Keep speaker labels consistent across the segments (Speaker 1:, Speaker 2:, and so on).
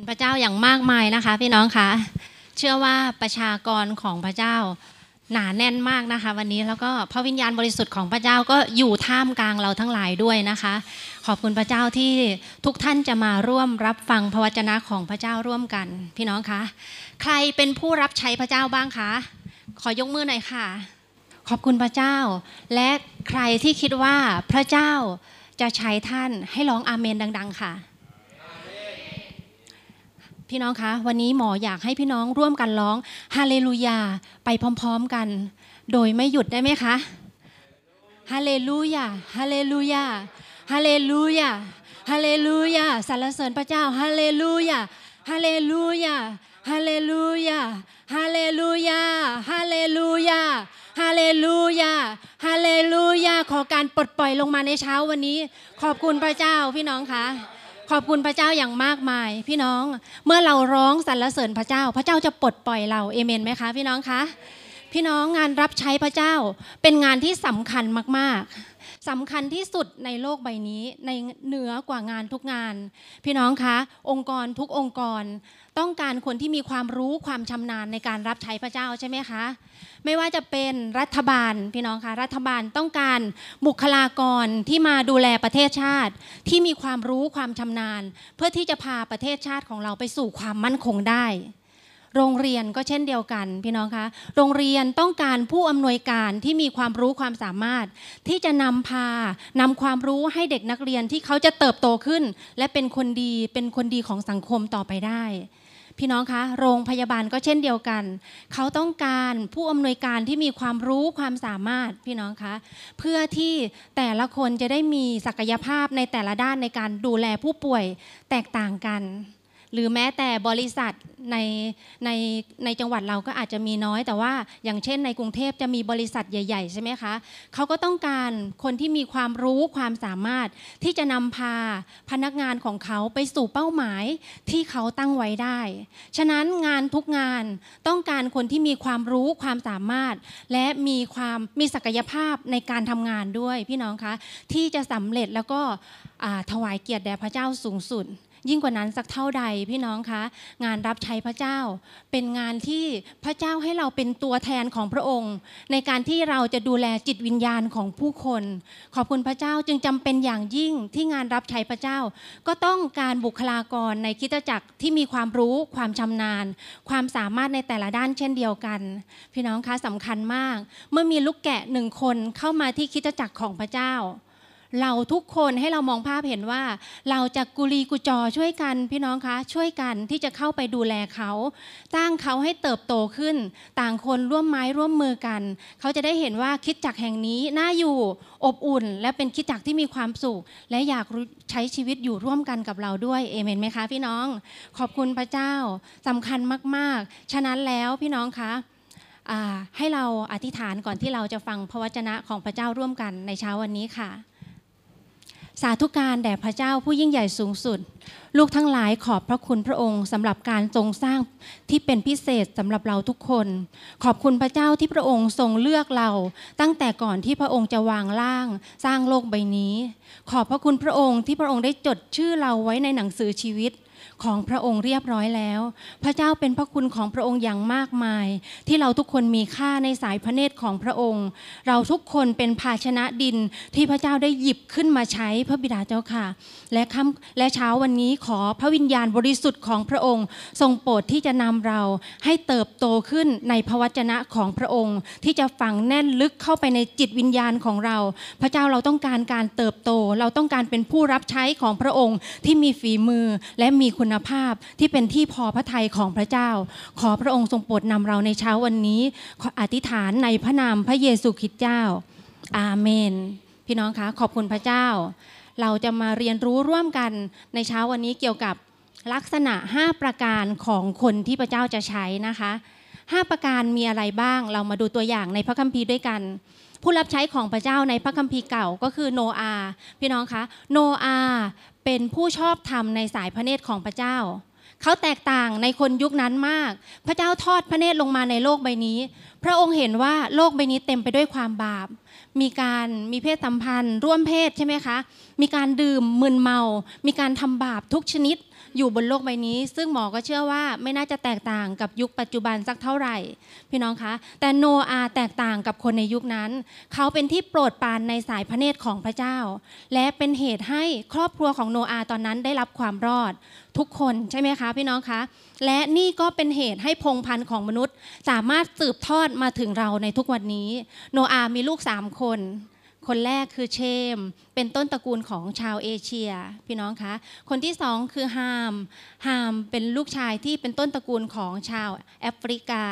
Speaker 1: คุณพระเจ้าอย่างมากมายนะคะ พี่น้องคะเชื่อว่าประชากรของพระเจ้าหนาแน่นมากนะคะ วันนี้แล้วก็พระวิญญาณบริสุทธิ์ของพระเจ้าก็อยู่ท่ามกลางเราทั้งหลายด้วยนะคะ ขอบคุณพระเจ้าที่ทุกท่านจะมาร่วมรับฟังพระวจนะของพระเจ้าร่วมกัน พี่น้องคะใครเป็นผู้รับใช้พระเจ้าบ้างคะ ขอยกมือหน่อยค่ะ ขอบคุณพระเจ้า และใครที่คิดว่าพระเจ้าจะใช้ท่านให้ร้องอาเมนดัง ๆ ค่ะ พี่น้องคะ วันนี้หมออยากให้พี่น้องร่วมกันร้องฮาเลลูยาไปพร้อมๆกัน โดยไม่หยุดได้ไหมคะฮาเลลูยาฮาเลลูยาฮาเลลูยาฮาเลลูยาสรรเสริญพระเจ้าฮาเลลูยาฮาเลลูยาฮาเลลูยาฮาเลลูยาฮาเลลูยาฮาเลลูยาฮาเลลูยาขอการปลดปล่อยลงมาในเช้าวันนี้ ขอบคุณพระเจ้าพี่น้องคะ ขอบคุณพระเจ้าอย่างมากมาย พี่น้องเมื่อเราร้องสรรเสริญพระเจ้า พระเจ้าจะปลดปล่อยเราเอเมนไหมคะพี่น้องคะพี่น้องงานรับใช้พระเจ้าเป็นงานที่สำคัญมากๆ สำคัญที่สุดในโลกใบนี้ ในเหนือกว่างานทุกงาน พี่น้องคะ องค์กรทุกองค์กร ต้องการคนที่มีความรู้ความชำนาญในการรับใช้พระเจ้าใช่ไหมคะ ไม่ว่าจะเป็นรัฐบาลพี่น้องคะรัฐบาลต้องการบุคลากรที่มาดูแลประเทศชาติ ที่มีความรู้ความชำนาญ เพื่อที่จะพาประเทศชาติของเราไปสู่ความมั่นคงได้ โรงเรียนก็เช่นเดียวกันพี่น้องคะ โรงเรียนต้องการผู้อำนวยการที่มีความรู้ความสามารถ ที่จะนำพานำความรู้ให้เด็กนักเรียนที่เขาจะเติบโตขึ้น และเป็นคนดีเป็นคนดีของสังคมต่อไปได้ พี่น้องคะโรงพยาบาลก็เช่นเดียวกัน เขาต้องการผู้อำนวยการที่มีความรู้ความสามารถพี่น้องคะ เพื่อที่แต่ละคนจะได้มีศักยภาพในแต่ละด้านในการดูแลผู้ป่วยแตกต่างกัน หรือแม้แต่บริษัทในในในจังหวัดเราก็อาจจะมีน้อย แต่ว่าอย่างเช่นในกรุงเทพจะมีบริษัทใหญ่ ๆ ใช่ไหมคะเขาก็ต้องการคนที่มีความรู้ความสามารถที่จะนำพาพนักงานของเขาไปสู่เป้าหมายที่เขาตั้งไว้ได้ ฉะนั้นงานทุกงานต้องการคนที่มีความรู้ความสามารถ และมีความมีศักยภาพในการทำงานด้วยพี่น้องคะที่จะสำเร็จแล้วก็ถวายเกียรติแด่พระเจ้าสูงสุด ยิ่งกว่านั้นสักเท่าใดพี่น้องคะ งานรับใช้พระเจ้า เป็นงานที่พระเจ้าให้เราเป็นตัวแทนของพระองค์ ในการที่เราจะดูแลจิตวิญญาณของผู้คน ขอบคุณพระเจ้าจึงจำเป็นอย่างยิ่งที่งานรับใช้พระเจ้า ก็ต้องการบุคลากรในคริดจักรที่มีความรู้ความชำนาญ ความสามารถในแต่ละด้านเช่นเดียวกัน พี่น้องคะสำคัญมาก เมื่อมีลูกแกะหนึ่งคนเข้ามาที่คริดจักรของพระเจ้า เราทุกคนให้เรามองภาพเห็นว่า เราจะกุลีกุจอช่วยกันพี่น้องคะ ช่วยกันที่จะเข้าไปดูแลเขาสร้งเขาให้เติบโตขึ้น ต่างคนร่วมไม้ร่วมมือกัน เขาจะได้เห็นว่าคิดจักแห่งนี้น่าอยู่อบอุ่น และเป็นคิดจักที่มีความสุข และอยากใช้ชีวิตอยู่ร่วมกันกับเราด้วยเอเมนไหมคะพี่น้อง ขอบคุณพระเจ้าสำคัญมาก ๆ ฉะนั้นแล้วพี่น้องคะให้เราอธิษฐานก่อนที่เราจะฟังพระวจนะของพระเจ้าร่วมกันในเช้าวันนี้ค่ะ สาธุการแด่พระเจ้าผู้ยิ่งใหญ่สูงสุด ลูกทั้งหลายขอบพระคุณพระองค์สำหรับการทรงสร้างที่เป็นพิเศษสำหรับเราทุกคน ขอบคุณพระเจ้าที่พระองค์ทรงเลือกเรา ตั้งแต่ก่อนที่พระองค์จะวางร่าง สร้างโลกใบนี้ ขอบพระคุณพระองค์ที่พระองค์ได้จดชื่อเราไว้ในหนังสือชีวิต ของพระองค์เรียบร้อยแล้ว พระเจ้าเป็นพระคุณของพระองค์อย่างมากมาย ที่เราทุกคนมีค่าในสายพระเนตรของพระองค์ เราทุกคนเป็นภาชนะดินที่พระเจ้าได้หยิบขึ้นมาใช้พระบิดาเจ้าค่ะ และค่ำและเช้าวันนี้ขอพระวิญญาณบริสุทธิ์ของพระองค์ ทรงโปรดที่จะนำเราให้เติบโตขึ้นในพระวจนะของพระองค์ ที่จะฝังแน่นลึกเข้าไปในจิตวิญญาณของเรา พระเจ้าเราต้องการการเติบโต เราต้องการเป็นผู้รับใช้ของพระองค์ที่มีฝีมือและมีคุณภาพที่เป็นที่พอพระทัยของพระเจ้า ขอพระองค์ทรงโปรดนำเราในเช้าวันนี้ ขออธิษฐานในพระนามพระเยซูคริสต์เจ้า อาเมน พี่น้องคะขอบคุณพระเจ้า เราจะมาเรียนรู้ร่วมกันในเช้าวันนี้เกี่ยวกับลักษณะ 5 ประการของคนที่พระเจ้าจะใช้นะคะ 5 ประการมีอะไรบ้าง เรามาดูตัวอย่างในพระคัมภีร์ด้วยกัน ผู้รับใช้ของพระเจ้าในพระคัมภีร์เก่าก็คือโนอา พี่น้องคะ โนอา เป็นผู้ชอบธรรมในสายพระเนตรของพระเจ้า เขาแตกต่างในคนยุคนั้นมาก พระเจ้าทอดพระเนตรลงมาในโลกใบนี้ พระองค์เห็นว่าโลกใบนี้เต็มไปด้วยความบาป มีการมีเพศสัมพันธ์ ร่วมเพศใช่ไหมคะ มีการดื่มมึนเมา มีการทำบาปทุกชนิด อยู่บนโลกใบนี้ ซึ่งหมอก็เชื่อว่าไม่น่าจะแตกต่างกับยุคปัจจุบันสักเท่าไหร่ พี่น้องคะแต่โนอาแตกต่างกับคนในยุคนั้น เขาเป็นที่โปรดปรานในสายพระเนตรของพระเจ้า และเป็นเหตุให้ครอบครัวของโนอาตอนนั้นได้รับความรอดทุกคนใช่ไหมคะพี่น้องคะ และนี่ก็เป็นเหตุให้พงพันธุ์ของมนุษย์ สามารถสืบทอดมาถึงเราในทุกวันนี้ โนอามีลูกสามคน คนแรกคือเชม เป็นต้นตระกูลของชาวเอเชีย พี่น้องคะ คนที่สองคือฮาม ฮามเป็นลูกชายที่เป็นต้นตระกูลของชาวแอฟริกา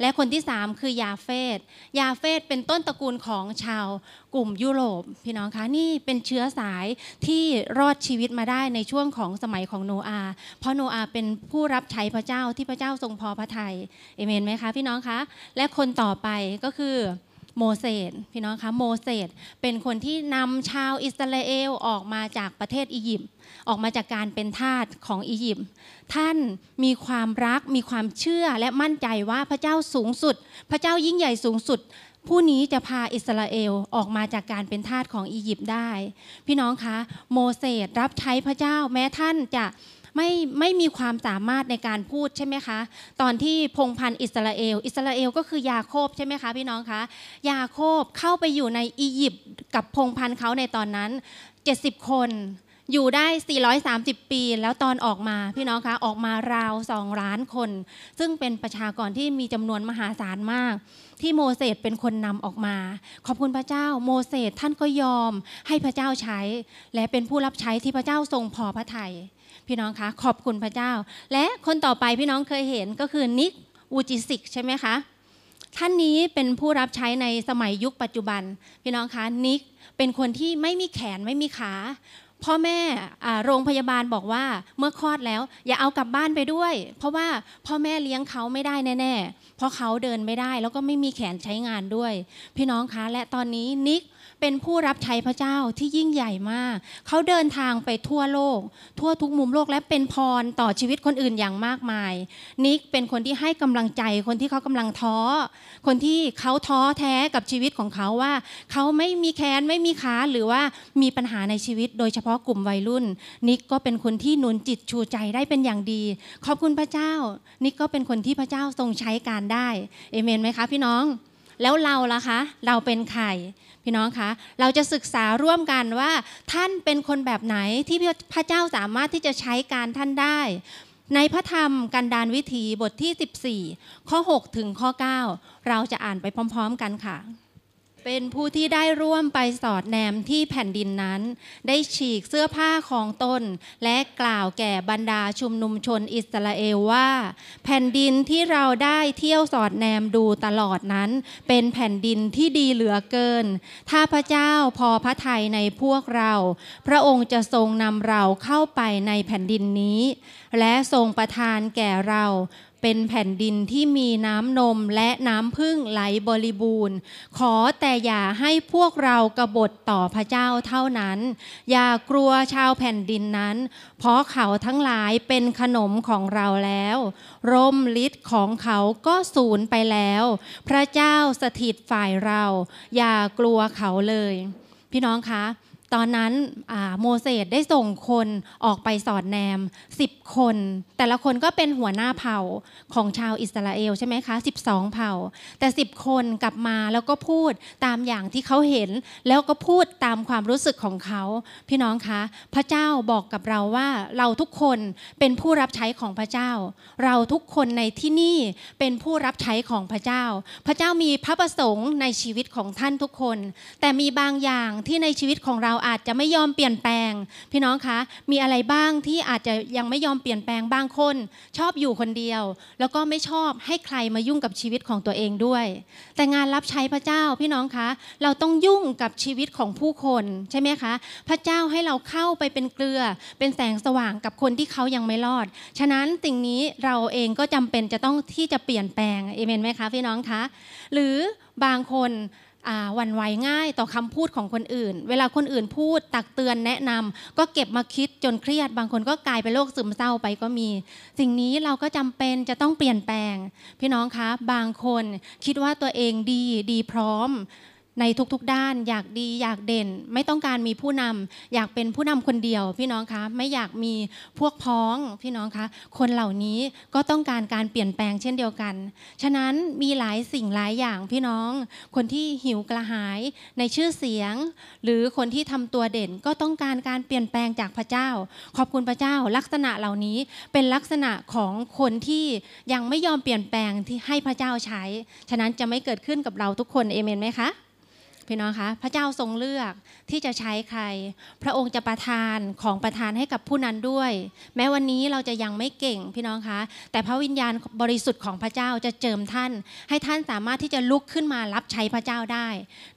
Speaker 1: และคนที่สามคือยาเฟตยาเฟตเป็นต้นตระกูลของชาวกลุ่มยุโรป พี่น้องคะนี่เป็นเชื้อสายที่รอดชีวิตมาได้ในช่วงของสมัยของโนอา เพราะโนอาเป็นผู้รับใช้พระเจ้าที่พระเจ้าทรงพอพระทัยเอเมนไหมคะพี่น้องคะ และคนต่อไปก็คือ โมเสสพี่น้องคะโมเสสเป็นคนที่นำชาวอิสราเอลออกมาจากประเทศอียิปต์ออกมาจากการเป็นทาสของอียิปต์ท่านมีความรักมีความเชื่อและมั่นใจว่าพระเจ้าสูงสุด พระเจ้ายิ่งใหญ่สูงสุด ผู้นี้จะพาอิสราเอลออกมาจากการเป็นทาสของอียิปต์ได้ พี่น้องคะ โมเสสรับใช้พระเจ้าแม้ท่านจะ ไม่ไม่มีความสามารถในการพูดใช่ไหมคะ ตอนที่พงพันธ์อิสราเอล อิสราเอลก็คือยาโคบใช่ไหมคะพี่น้องคะ ยาโคบเข้าไปอยู่ในอียิปต์กับพงพันธ์เขาในตอนนั้น 70 คนอยู่ได้ 430 ปี แล้วตอนออกมาพี่น้องคะออกมาราว 2 ล้านคน ซึ่งเป็นประชากรที่มีจำนวนมหาศาลมาก ที่โมเสสเป็นคนนำออกมา ขอบคุณพระเจ้า โมเสสท่านก็ยอมให้พระเจ้าใช้ และเป็นผู้รับใช้ที่พระเจ้าทรงพอพระทัย พี่น้องคะขอบคุณพระเจ้า และคนต่อไปพี่น้องเคยเห็นก็คือนิกอูจิสิกใช่ไหมคะท่านนี้เป็นผู้รับใช้ในสมัยยุคปัจจุบัน พี่น้องคะนิกเป็นคนที่ไม่มีแขนไม่มีขา พ่อแม่โรงพยาบาลบอกว่าเมื่อคลอดแล้ว อย่าเอากลับบ้านไปด้วย เพราะว่าพ่อแม่เลี้ยงเขาไม่ได้แน่ๆเพราะเขาเดินไม่ได้แล้วก็ไม่มีแขนใช้งานด้วย พี่น้องคะและตอนนี้นิก เป็นผู้รับใช้พระเจ้าที่ยิ่งใหญ่มาก เขาเดินทางไปทั่วโลก ทั่วทุกมุมโลกและเป็นพรต่อชีวิตคนอื่นอย่างมากมาย นิกเป็นคนที่ให้กำลังใจคนที่เขากำลังท้อ คนที่เขาท้อแท้กับชีวิตของเขาว่า เขาไม่มีแขนไม่มีขาหรือว่ามีปัญหาในชีวิต โดยเฉพาะกลุ่มวัยรุ่น นิกก็เป็นคนที่หนุนจิตชูใจได้เป็นอย่างดี ขอบคุณพระเจ้า นิกก็เป็นคนที่พระเจ้าทรงใช้การได้เอเมนไหมคะพี่น้อง แล้วเราล่ะคะ เราเป็นใครพี่น้องคะ เราจะศึกษาร่วมกันว่า ท่านเป็นคนแบบไหนที่พระเจ้าสามารถที่จะใช้การท่านได้ ในพระธรรมกันดานวิถีบทที่ 14 ข้อ 6 ถึงข้อ 9 เราจะอ่านไปพร้อม ๆ กันค่ะ เป็นผู้ที่ได้ร่วมไปสอดแนมที่แผ่นดินนั้น ได้ฉีกเสื้อผ้าของตน และกล่าวแก่บรรดาชุมนุมชนอิสราเอลว่า แผ่นดินที่เราได้เที่ยวสอดแนมดูตลอดนั้น เป็นแผ่นดินที่ดีเหลือเกิน ถ้าพระเจ้าพอพระทัยในพวกเรา พระองค์จะทรงนำเราเข้าไปในแผ่นดินนี้ และทรงประทานแก่เรา เป็นแผ่นดินที่มีน้ำนมและน้ำพึ่งไหลบริบูรณ์ ขอแต่อย่าให้พวกเรากบฏต่อพระเจ้าเท่านั้น อย่ากลัวชาวแผ่นดินนั้น เพราะเขาทั้งหลายเป็นขนมของเราแล้ว ร่มฤทธิ์ของเขาก็สูญไปแล้ว พระเจ้าสถิตฝ่ายเรา อย่ากลัวเขาเลย พี่น้องคะตอนนั้นโมเสสได้ส่งคนออกไปสอดแนม10 คน แต่ละคนก็เป็นหัวหน้าเผ่าของชาวอิสราเอลใช่ไหมคะ12 เผ่า แต่ 10 คนกลับมาแล้วก็พูดตามอย่างที่เขาเห็น แล้วก็พูดตามความรู้สึกของเขา พี่น้องคะ พระเจ้าบอกกับเราว่าเราทุกคนเป็นผู้รับใช้ของพระเจ้า เราทุกคนในที่นี่เป็นผู้รับใช้ของพระเจ้า พระเจ้ามีพระประสงค์ในชีวิตของท่านทุกคน แต่มีบางอย่างที่ในชีวิตของเราอาจจะไม่ยอมเปลี่ยนแปลง พี่น้องคะ มีอะไรบ้างที่อาจจะยังไม่ยอมเปลี่ยนแปลงบางคน ชอบอยู่คนเดียว แล้วก็ไม่ชอบให้ใครมายุ่งกับชีวิตของตัวเองด้วย แต่งานรับใช้พระเจ้าพี่น้องคะ เราต้องยุ่งกับชีวิตของผู้คนใช่ไหมคะ พระเจ้าให้เราเข้าไปเป็นเกลือ เป็นแสงสว่างกับคนที่เขายังไม่รอด ฉะนั้นสิ่งนี้เราเองก็จำเป็นจะต้องที่จะเปลี่ยนแปลงเอเมนไหมคะพี่น้องคะ หรือบางคน หวั่นไหวง่ายต่อคำพูดของคนอื่น เวลาคนอื่นพูดตักเตือนแนะนำก็เก็บมาคิดจนเครียด บางคนก็กลายเป็นโรคซึมเศร้าไปก็มี สิ่งนี้เราก็จำเป็นจะต้องเปลี่ยนแปลง พี่น้องคะบางคนคิดว่าตัวเองดีดีพร้อม ในทุกๆด้าน อยากดีอยากเด่น ไม่ต้องการมีผู้นำอยากเป็นผู้นำคนเดียว พี่น้องคะไม่อยากมีพวกพ้องพี่น้องคะคนเหล่านี้ก็ต้องการการเปลี่ยนแปลงเช่นเดียวกัน ฉะนั้นมีหลายสิ่งหลายอย่างพี่น้อง คนที่หิวกระหายในชื่อเสียง หรือคนที่ทำตัวเด่นก็ต้องการการเปลี่ยนแปลงจากพระเจ้า ขอบคุณพระเจ้า ลักษณะเหล่านี้เป็นลักษณะของคนที่ยังไม่ยอมเปลี่ยนแปลงที่ให้พระเจ้าใช้ ฉะนั้นจะไม่เกิดขึ้นกับเราทุกคนเอเมนไหมคะ พี่น้องคะพระเจ้าทรงเลือกที่จะใช้ใคร พระองค์จะประทานของประทานให้กับผู้นั้นด้วย แม้วันนี้เราจะยังไม่เก่งพี่น้องคะ แต่พระวิญญาณบริสุทธิ์ของพระเจ้าจะเจิมท่าน ให้ท่านสามารถที่จะลุกขึ้นมารับใช้พระเจ้าได้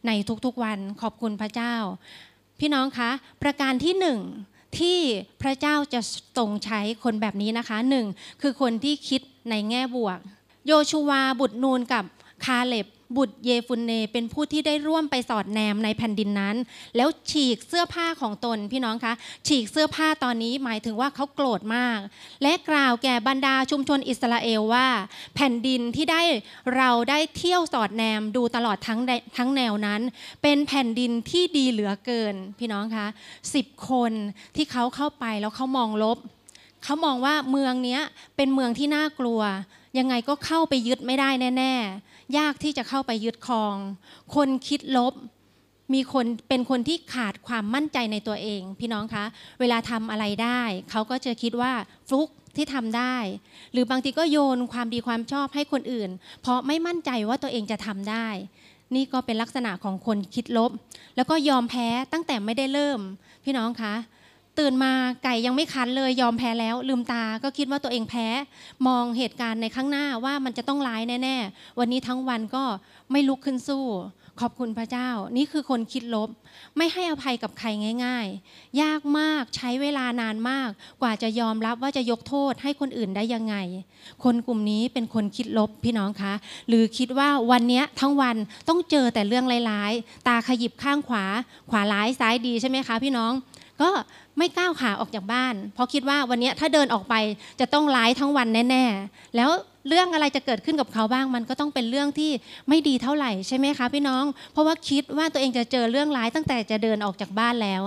Speaker 1: ในทุกๆวันขอบคุณพระเจ้า พี่น้องคะ ประการที่หนึ่งที่พระเจ้าจะทรงใช้คนแบบนี้นะคะหนึ่งคือคนที่คิดในแง่บวก โยชูวาบุตรนูนกับคาเล็บ บุตรเยฟุนเนเป็นผู้ที่ได้ร่วมไปสอดแนมในแผ่นดินนั้น แล้วฉีกเสื้อผ้าของตนพี่น้องคะ ฉีกเสื้อผ้าตอนนี้หมายถึงว่าเขาโกรธมาก และกล่าวแก่บรรดาชุมชนอิสราเอลว่า แผ่นดินที่ได้เราได้เที่ยวสอดแนมดูตลอดทั้งทั้งแนวนั้น เป็นแผ่นดินที่ดีเหลือเกินพี่น้องคะสิบคนที่เขาเข้าไปแล้วเขามองลบเขามองว่าเมืองนี้เป็นเมืองที่น่ากลัว ยังไงก็เข้าไปยึดไม่ได้แน่ ๆ ยากที่จะเข้าไปยึดครอง คนคิดลบมีคนเป็นคนที่ขาดความมั่นใจในตัวเอง พี่น้องคะ เวลาทำอะไรได้ เขาก็จะคิดว่าฟลุกที่ทำได้ หรือบางทีก็โยนความดีความชอบให้คนอื่น เพราะไม่มั่นใจว่าตัวเองจะทำได้ นี่ก็เป็นลักษณะของคนคิดลบ แล้วก็ยอมแพ้ตั้งแต่ไม่ได้เริ่ม พี่น้องคะ ตื่นมาไก่ยังไม่คันเลยยอมแพ้แล้วลืมตาก็คิดว่าตัวเองแพ้ มองเหตุการณ์ในข้างหน้าว่ามันจะต้องร้ายแน่ๆ วันนี้ทั้งวันก็ไม่ลุกขึ้นสู้ ขอบคุณพระเจ้า นี่คือคนคิดลบ ไม่ให้อภัยกับใครง่าย ๆ ยากมากใช้เวลานานมาก กว่าจะยอมรับว่าจะยกโทษให้คนอื่นได้ยังไง คนกลุ่มนี้เป็นคนคิดลบพี่น้องคะ หรือคิดว่าวันนี้ทั้งวันต้องเจอแต่เรื่องร้ายๆตาขยิบข้างขวา ขวาร้ายซ้ายดีใช่ไหมคะพี่น้อง ก็ไม่ก้าวขาออกจากบ้าน เพราะคิดว่าวันนี้ถ้าเดินออกไปจะต้องร้ายทั้งวันแน่ๆ แล้วเรื่องอะไรจะเกิดขึ้นกับเขาบ้าง มันก็ต้องเป็นเรื่องที่ไม่ดีเท่าไหร่ใช่ไหมคะพี่น้อง เพราะว่าคิดว่าตัวเองจะเจอเรื่องร้ายตั้งแต่จะเดินออกจากบ้านแล้ว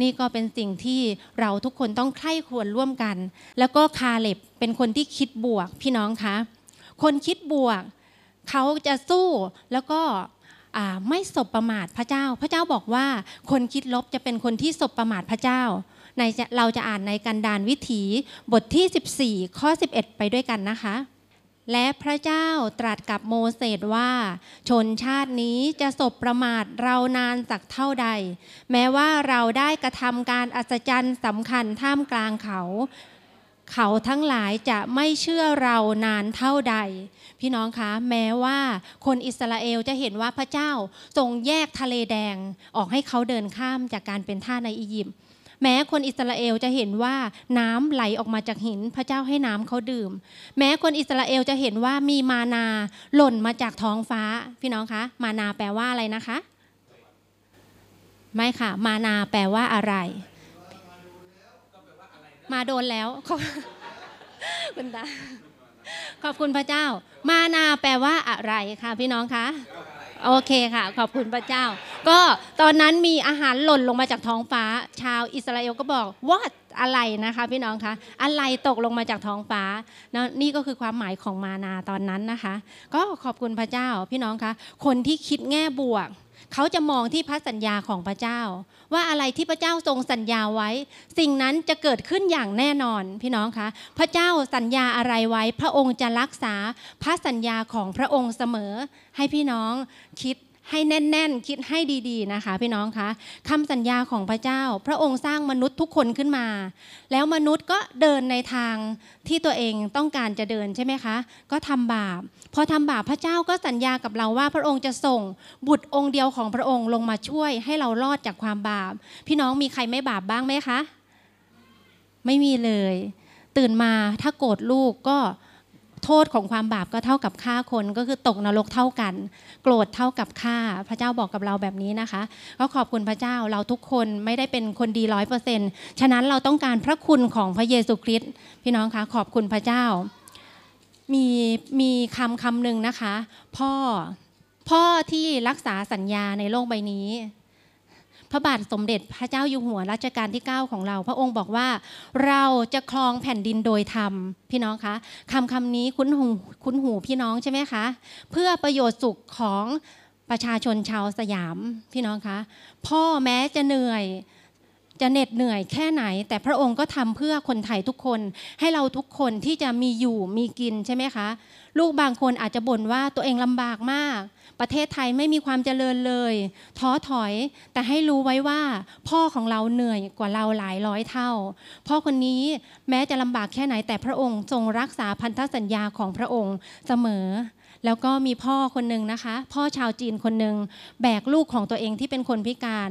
Speaker 1: นี่ก็เป็นสิ่งที่เราทุกคนต้องใคร่ควรร่วมกัน แล้วก็คาเล็บเป็นคนที่คิดบวกพี่น้องคะ คนคิดบวก เขาจะสู้แล้วก็ ไม่สบประมาทพระเจ้า พระเจ้าบอกว่าคนคิดลบจะเป็นคนที่สบประมาทพระเจ้าในเราจะอ่านในกันดานวิถีบทที่ 14 ข้อ 11 ไปด้วยกันนะคะ และพระเจ้าตรัสกับโมเสสว่า ชนชาตินี้จะสบประมาทเรานานสักเท่าใด แม้ว่าเราได้กระทำการอัศจรรย์สำคัญท่ามกลางเขา เขาทั้งหลายจะไม่เชื่อเรานานเท่าใด พี่น้องคะ แม้ว่าคนอิสราเอลจะเห็นว่าพระเจ้าทรงแยกทะเลแดงออกให้เขาเดินข้ามจากการเป็นท่าในอียิปต์แม้คนอิสราเอลจะเห็นว่าน้ำไหลออกมาจากหิน พระเจ้าให้น้ำเขาดื่ม แม้คนอิสราเอลจะเห็นว่ามีมานาหล่นมาจากท้องฟ้า พี่น้องคะ มานาแปลว่าอะไรนะคะ ไม่ค่ะ มานาแปลว่าอะไร มาโดนแล้วคุณตา ขอบคุณพระเจ้า มานาแปลว่าอะไรคะพี่น้องคะโอเคค่ะ ขอบคุณพระเจ้า ก็ตอนนั้นมีอาหารหล่นลงมาจากท้องฟ้า ชาวอิสราเอลก็บอกว่าอะไรนะคะ พี่น้องคะอะไรตกลงมาจากท้องฟ้านี่ก็คือความหมายของมานาตอนนั้นนะคะ ก็ขอบคุณพระเจ้าพี่น้องคะคนที่คิดแง่บวก เขาจะมองที่พระสัญญาของพระเจ้า ว่าอะไรที่พระเจ้าทรงสัญญาไว้ สิ่งนั้นจะเกิดขึ้นอย่างแน่นอนพี่น้องคะ พระเจ้าสัญญาอะไรไว้ พระองค์จะรักษาพระสัญญาของพระองค์เสมอ ให้พี่น้องคิด ให้แน่น ๆ คิดให้ดีๆนะคะ พี่น้องคะคำสัญญาของพระเจ้า พระองค์สร้างมนุษย์ทุกคนขึ้นมา แล้วมนุษย์ก็เดินในทางที่ตัวเองต้องการจะเดินใช่ไหมคะ ก็ทำบาปพอทำบาปพระเจ้าก็สัญญากับเราว่าพระองค์จะส่งบุตรองค์เดียวของพระองค์ลงมาช่วยให้เรารอดจากความบาป พี่น้องมีใครไม่บาปบ้างไหมคะ ไม่มีเลย ตื่นมาถ้าโกรธลูกก็ โทษของความบาปก็เท่ากับฆ่าคนก็คือตกนรกเท่ากัน โกรธเท่ากับฆ่า พระเจ้าบอกกับเราแบบนี้นะคะก็ขอบคุณพระเจ้าเราทุกคนไม่ได้เป็นคนดีร้อยเปอร์เซ็นต์ฉะนั้นเราต้องการพระคุณของพระเยซูคริสต์พี่น้องคะขอบคุณพระเจ้า มีมีคำคำหนึ่งนะคะ พ่อพ่อที่รักษาสัญญาในโลกใบนี้ พระบาทสมเด็จพระเจ้าอยู่หัวรัชกาลที่ 9 ของเรา พระองค์บอกว่า เราจะครองแผ่นดินโดยธรรมพี่น้องคะคำคำนี้คุ้นหูคุ้นหูพี่น้องใช่ไหมคะ เพื่อประโยชน์สุขของประชาชนชาวสยามพี่น้องคะ พ่อแม้จะเหนื่อยจะเหน็ดเหนื่อยแค่ไหน แต่พระองค์ก็ทำเพื่อคนไทยทุกคน ให้เราทุกคนที่จะมีอยู่มีกินใช่ไหมคะ ลูกบางคนอาจจะบ่นว่าตัวเองลำบากมาก ประเทศไทยไม่มีความเจริญเลย ท้อถอย แต่ให้รู้ไว้ว่า พ่อของเราเหนื่อยกว่าเราหลายร้อยเท่า พ่อคนนี้แม้จะลำบากแค่ไหนแต่พระองค์ทรงรักษาพันธสัญญาของพระองค์เสมอแล้วก็มีพ่อคนหนึ่งนะคะ พ่อชาวจีนคนหนึ่งแบกลูกของตัวเองที่เป็นคนพิการ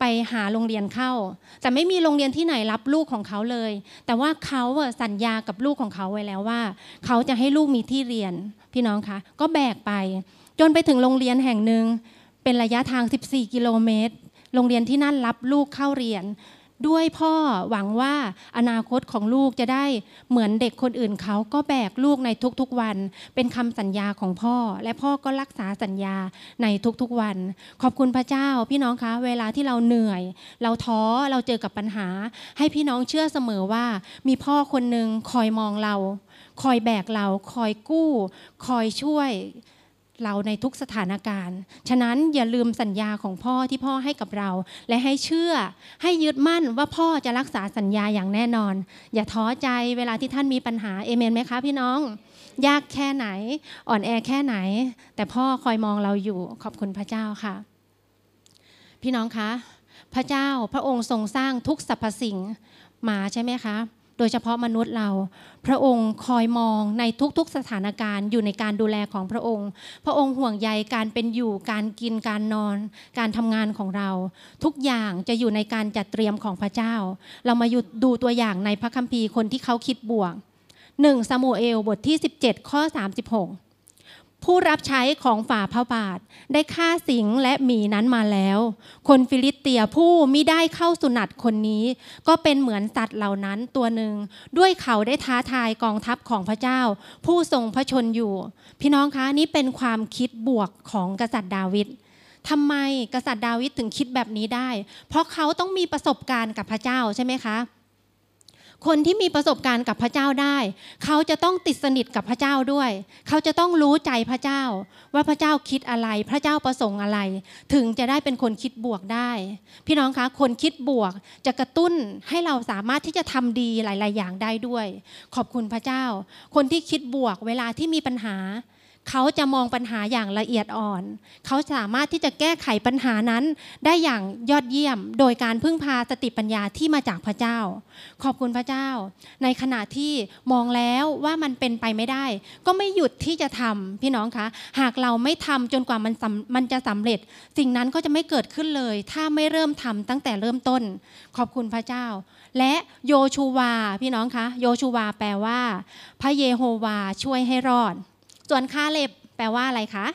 Speaker 1: ไปหาโรงเรียนเข้า แต่ไม่มีโรงเรียนที่ไหนรับลูกของเขาเลย แต่ว่าเขาสัญญากับลูกของเขาไว้แล้วว่า เขาจะให้ลูกมีที่เรียนพี่น้องคะก็แบกไป จนไปถึงโรงเรียนแห่งหนึ่งเป็นระยะทาง 14 กิโลเมตร โรงเรียนที่นั่นรับลูกเข้าเรียน ด้วยพ่อหวังว่าอนาคตของลูกจะได้เหมือนเด็กคนอื่นเขาก็แบกลูกในทุกๆวัน เป็นคำสัญญาของพ่อ และพ่อก็รักษาสัญญาในทุกๆวัน ขอบคุณพระเจ้าพี่น้องคะเวลาที่เราเหนื่อย เราท้อเราเจอกับปัญหา ให้พี่น้องเชื่อเสมอว่า มีพ่อคนหนึ่งคอยมองเรา คอยแบกเรา คอยกู้ คอยช่วย เราในทุกสถานการณ์ ฉะนั้นอย่าลืมสัญญาของพ่อที่พ่อให้กับเรา และให้เชื่อ ให้ยึดมั่นว่าพ่อจะรักษาสัญญาอย่างแน่นอน อย่าท้อใจเวลาที่ท่านมีปัญหาเอเมนไหมคะพี่น้อง ยากแค่ไหน อ่อนแอแค่ไหน แต่พ่อคอยมองเราอยู่ขอบคุณพระเจ้าค่ะ พี่น้องคะ พระเจ้าพระองค์ทรงสร้างทุกสรรพสิ่งมาใช่ไหมคะ โดยเฉพาะมนุษย์เรา พระองค์คอยมองในทุกๆสถานการณ์อยู่ในการดูแลของพระองค์ พระองค์ห่วงใยการเป็นอยู่การกินการนอน การทำงานของเรา ทุกอย่างจะอยู่ในการจัดเตรียมของพระเจ้า เรามาดูตัวอย่างในพระคัมภีร์คนที่เขาคิดบวก 1 ซามูเอลบทที่ 17 ข้อ 36 ผู้รับใช้ของฝ่าพระบาท ได้ฆ่าสิงห์และหมีนั้นมาแล้ว คนฟิลิสเตียผู้มิได้เข้าสุหนัตคนนี้ ก็เป็นเหมือนสัตว์เหล่านั้นตัวหนึ่ง ด้วยเขาได้ท้าทายกองทัพของพระเจ้า ผู้ทรงพระชนม์อยู่ พี่น้องคะนี่เป็นความคิดบวกของกษัตริย์ดาวิดทำไมกษัตริย์ดาวิดถึงคิดแบบนี้ได้ เพราะเขาต้องมีประสบการณ์กับพระเจ้าใช่ไหมคะ คนที่มีประสบการณ์กับพระเจ้าได้ เขาจะต้องติดสนิทกับพระเจ้าด้วย เขาจะต้องรู้ใจพระเจ้า ว่าพระเจ้าคิดอะไร พระเจ้าประสงค์อะไร ถึงจะได้เป็นคนคิดบวกได้ พี่น้องคะคนคิดบวกจะกระตุ้นให้เราสามารถที่จะทำดีหลาย ๆ อย่างได้ด้วย ขอบคุณพระเจ้า คนที่คิดบวกเวลาที่มีปัญหา เขาจะมองปัญหาอย่างละเอียดอ่อน เขาสามารถที่จะแก้ไขปัญหานั้นได้อย่างยอดเยี่ยม โดยการพึ่งพาสติปัญญาที่มาจากพระเจ้า ขอบคุณพระเจ้า ในขณะที่มองแล้วว่ามันเป็นไปไม่ได้ ก็ไม่หยุดที่จะทำพี่น้องคะ หากเราไม่ทำจนกว่ามันมันจะสำเร็จ สิ่งนั้นก็จะไม่เกิดขึ้นเลย ถ้าไม่เริ่มทำตั้งแต่เริ่มต้น ขอบคุณพระเจ้า และโยชูวาพี่น้องคะ โยชูวาแปลว่า พระเยโฮวาช่วยให้รอด ส่วนคาเล็บแปลว่าอะไรคะ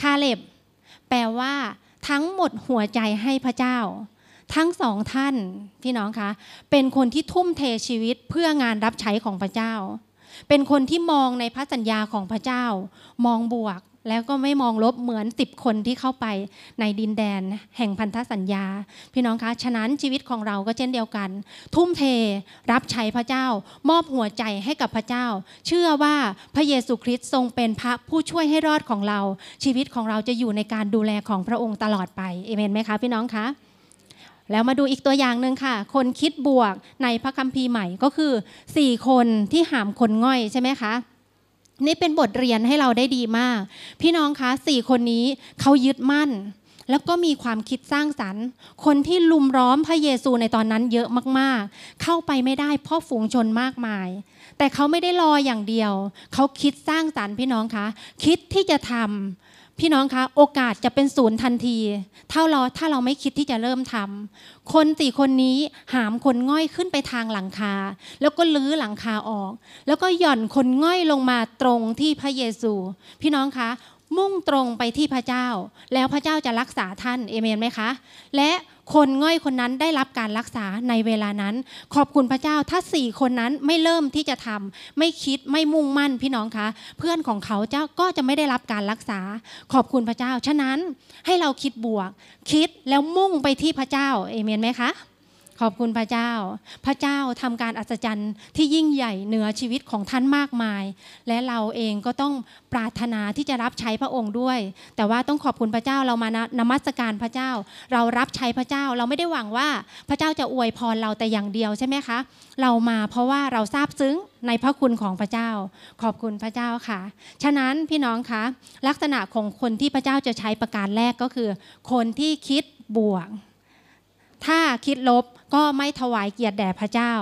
Speaker 1: คาเล็บแปลว่า ทั้งหมดหัวใจให้พระเจ้า ทั้งสองท่านพี่น้องคะ เป็นคนที่ทุ่มเทชีวิตเพื่องานรับใช้ของพระเจ้า เป็นคนที่มองในพระสัญญาของพระเจ้า มองบวก แล้วก็ไม่มองลบเหมือนสิบคนที่เข้าไปในดินแดน แห่งพันธสัญญา พี่น้องคะฉะนั้นชีวิตของเราก็เช่นเดียวกัน ทุ่มเทรับใช้พระเจ้า มอบหัวใจให้กับพระเจ้า เชื่อว่าพระเยซูคริสต์ทรงเป็นพระผู้ช่วยให้รอดของเรา ชีวิตของเราจะอยู่ในการดูแลของพระองค์ตลอดไปเอเมนไหมคะพี่น้องคะแล้วมาดูอีกตัวอย่างหนึ่งค่ะ คนคิดบวกในพระคัมภีร์ใหม่ก็คือ 4 คนที่หามคนง่อยใช่ไหมคะ นี่เป็นบทเรียนให้เราได้ดีมาก พี่น้องคะสี่คนนี้เขายึดมั่น แล้วก็มีความคิดสร้างสรรค์ คนที่ลุมร้อมพระเยซูในตอนนั้นเยอะมากๆ เข้าไปไม่ได้เพราะฝูงชนมากมาย แต่เขาไม่ได้รออย่างเดียว เขาคิดสร้างสรรค์พี่น้องคะ คิดที่จะทำ พี่น้องคะโอกาสจะเป็นศูนย์ทันทีถ้าเราถ้าเราไม่คิดที่จะเริ่มทำคนสี่คนนี้หามคนง่อยขึ้นไปทางหลังคา แล้วก็ลื้อหลังคาออก แล้วก็หย่อนคนง่อยลงมาตรงที่พระเยซู พี่น้องคะ มุ่งตรงไปที่พระเจ้า แล้วพระเจ้าจะรักษาท่านเอเมนไหมคะ และคนง่อยคนนั้นได้รับการรักษาในเวลานั้น ขอบคุณพระเจ้าถ้าสี่คนนั้นไม่เริ่มที่จะทำไม่คิดไม่มุ่งมั่นพี่น้องคะ เพื่อนของเขาเจ้าก็จะไม่ได้รับการรักษา ขอบคุณพระเจ้า ฉะนั้นให้เราคิดบวก คิดแล้วมุ่งไปที่พระเจ้าเอเมนไหมคะ ขอบคุณพระเจ้า พระเจ้าทำการอัศจรรย์ที่ยิ่งใหญ่เหนือชีวิตของท่านมากมาย และเราเองก็ต้องปรารถนาที่จะรับใช้พระองค์ด้วย แต่ว่าต้องขอบคุณพระเจ้าเรามานมัสการพระเจ้า เรารับใช้พระเจ้าเราไม่ได้หวังว่าพระเจ้าจะอวยพรเราแต่อย่างเดียวใช่ไหมคะ เรามาเพราะว่าเราทราบซึ้งในพระคุณของพระเจ้า ขอบคุณพระเจ้าค่ะ ฉะนั้นพี่น้องคะลักษณะของคนที่พระเจ้าจะใช้ประการแรกก็คือ คนที่คิดบวก ถ้าคิดลบก็ไม่ถวายเกียรติแด่พระเจ้า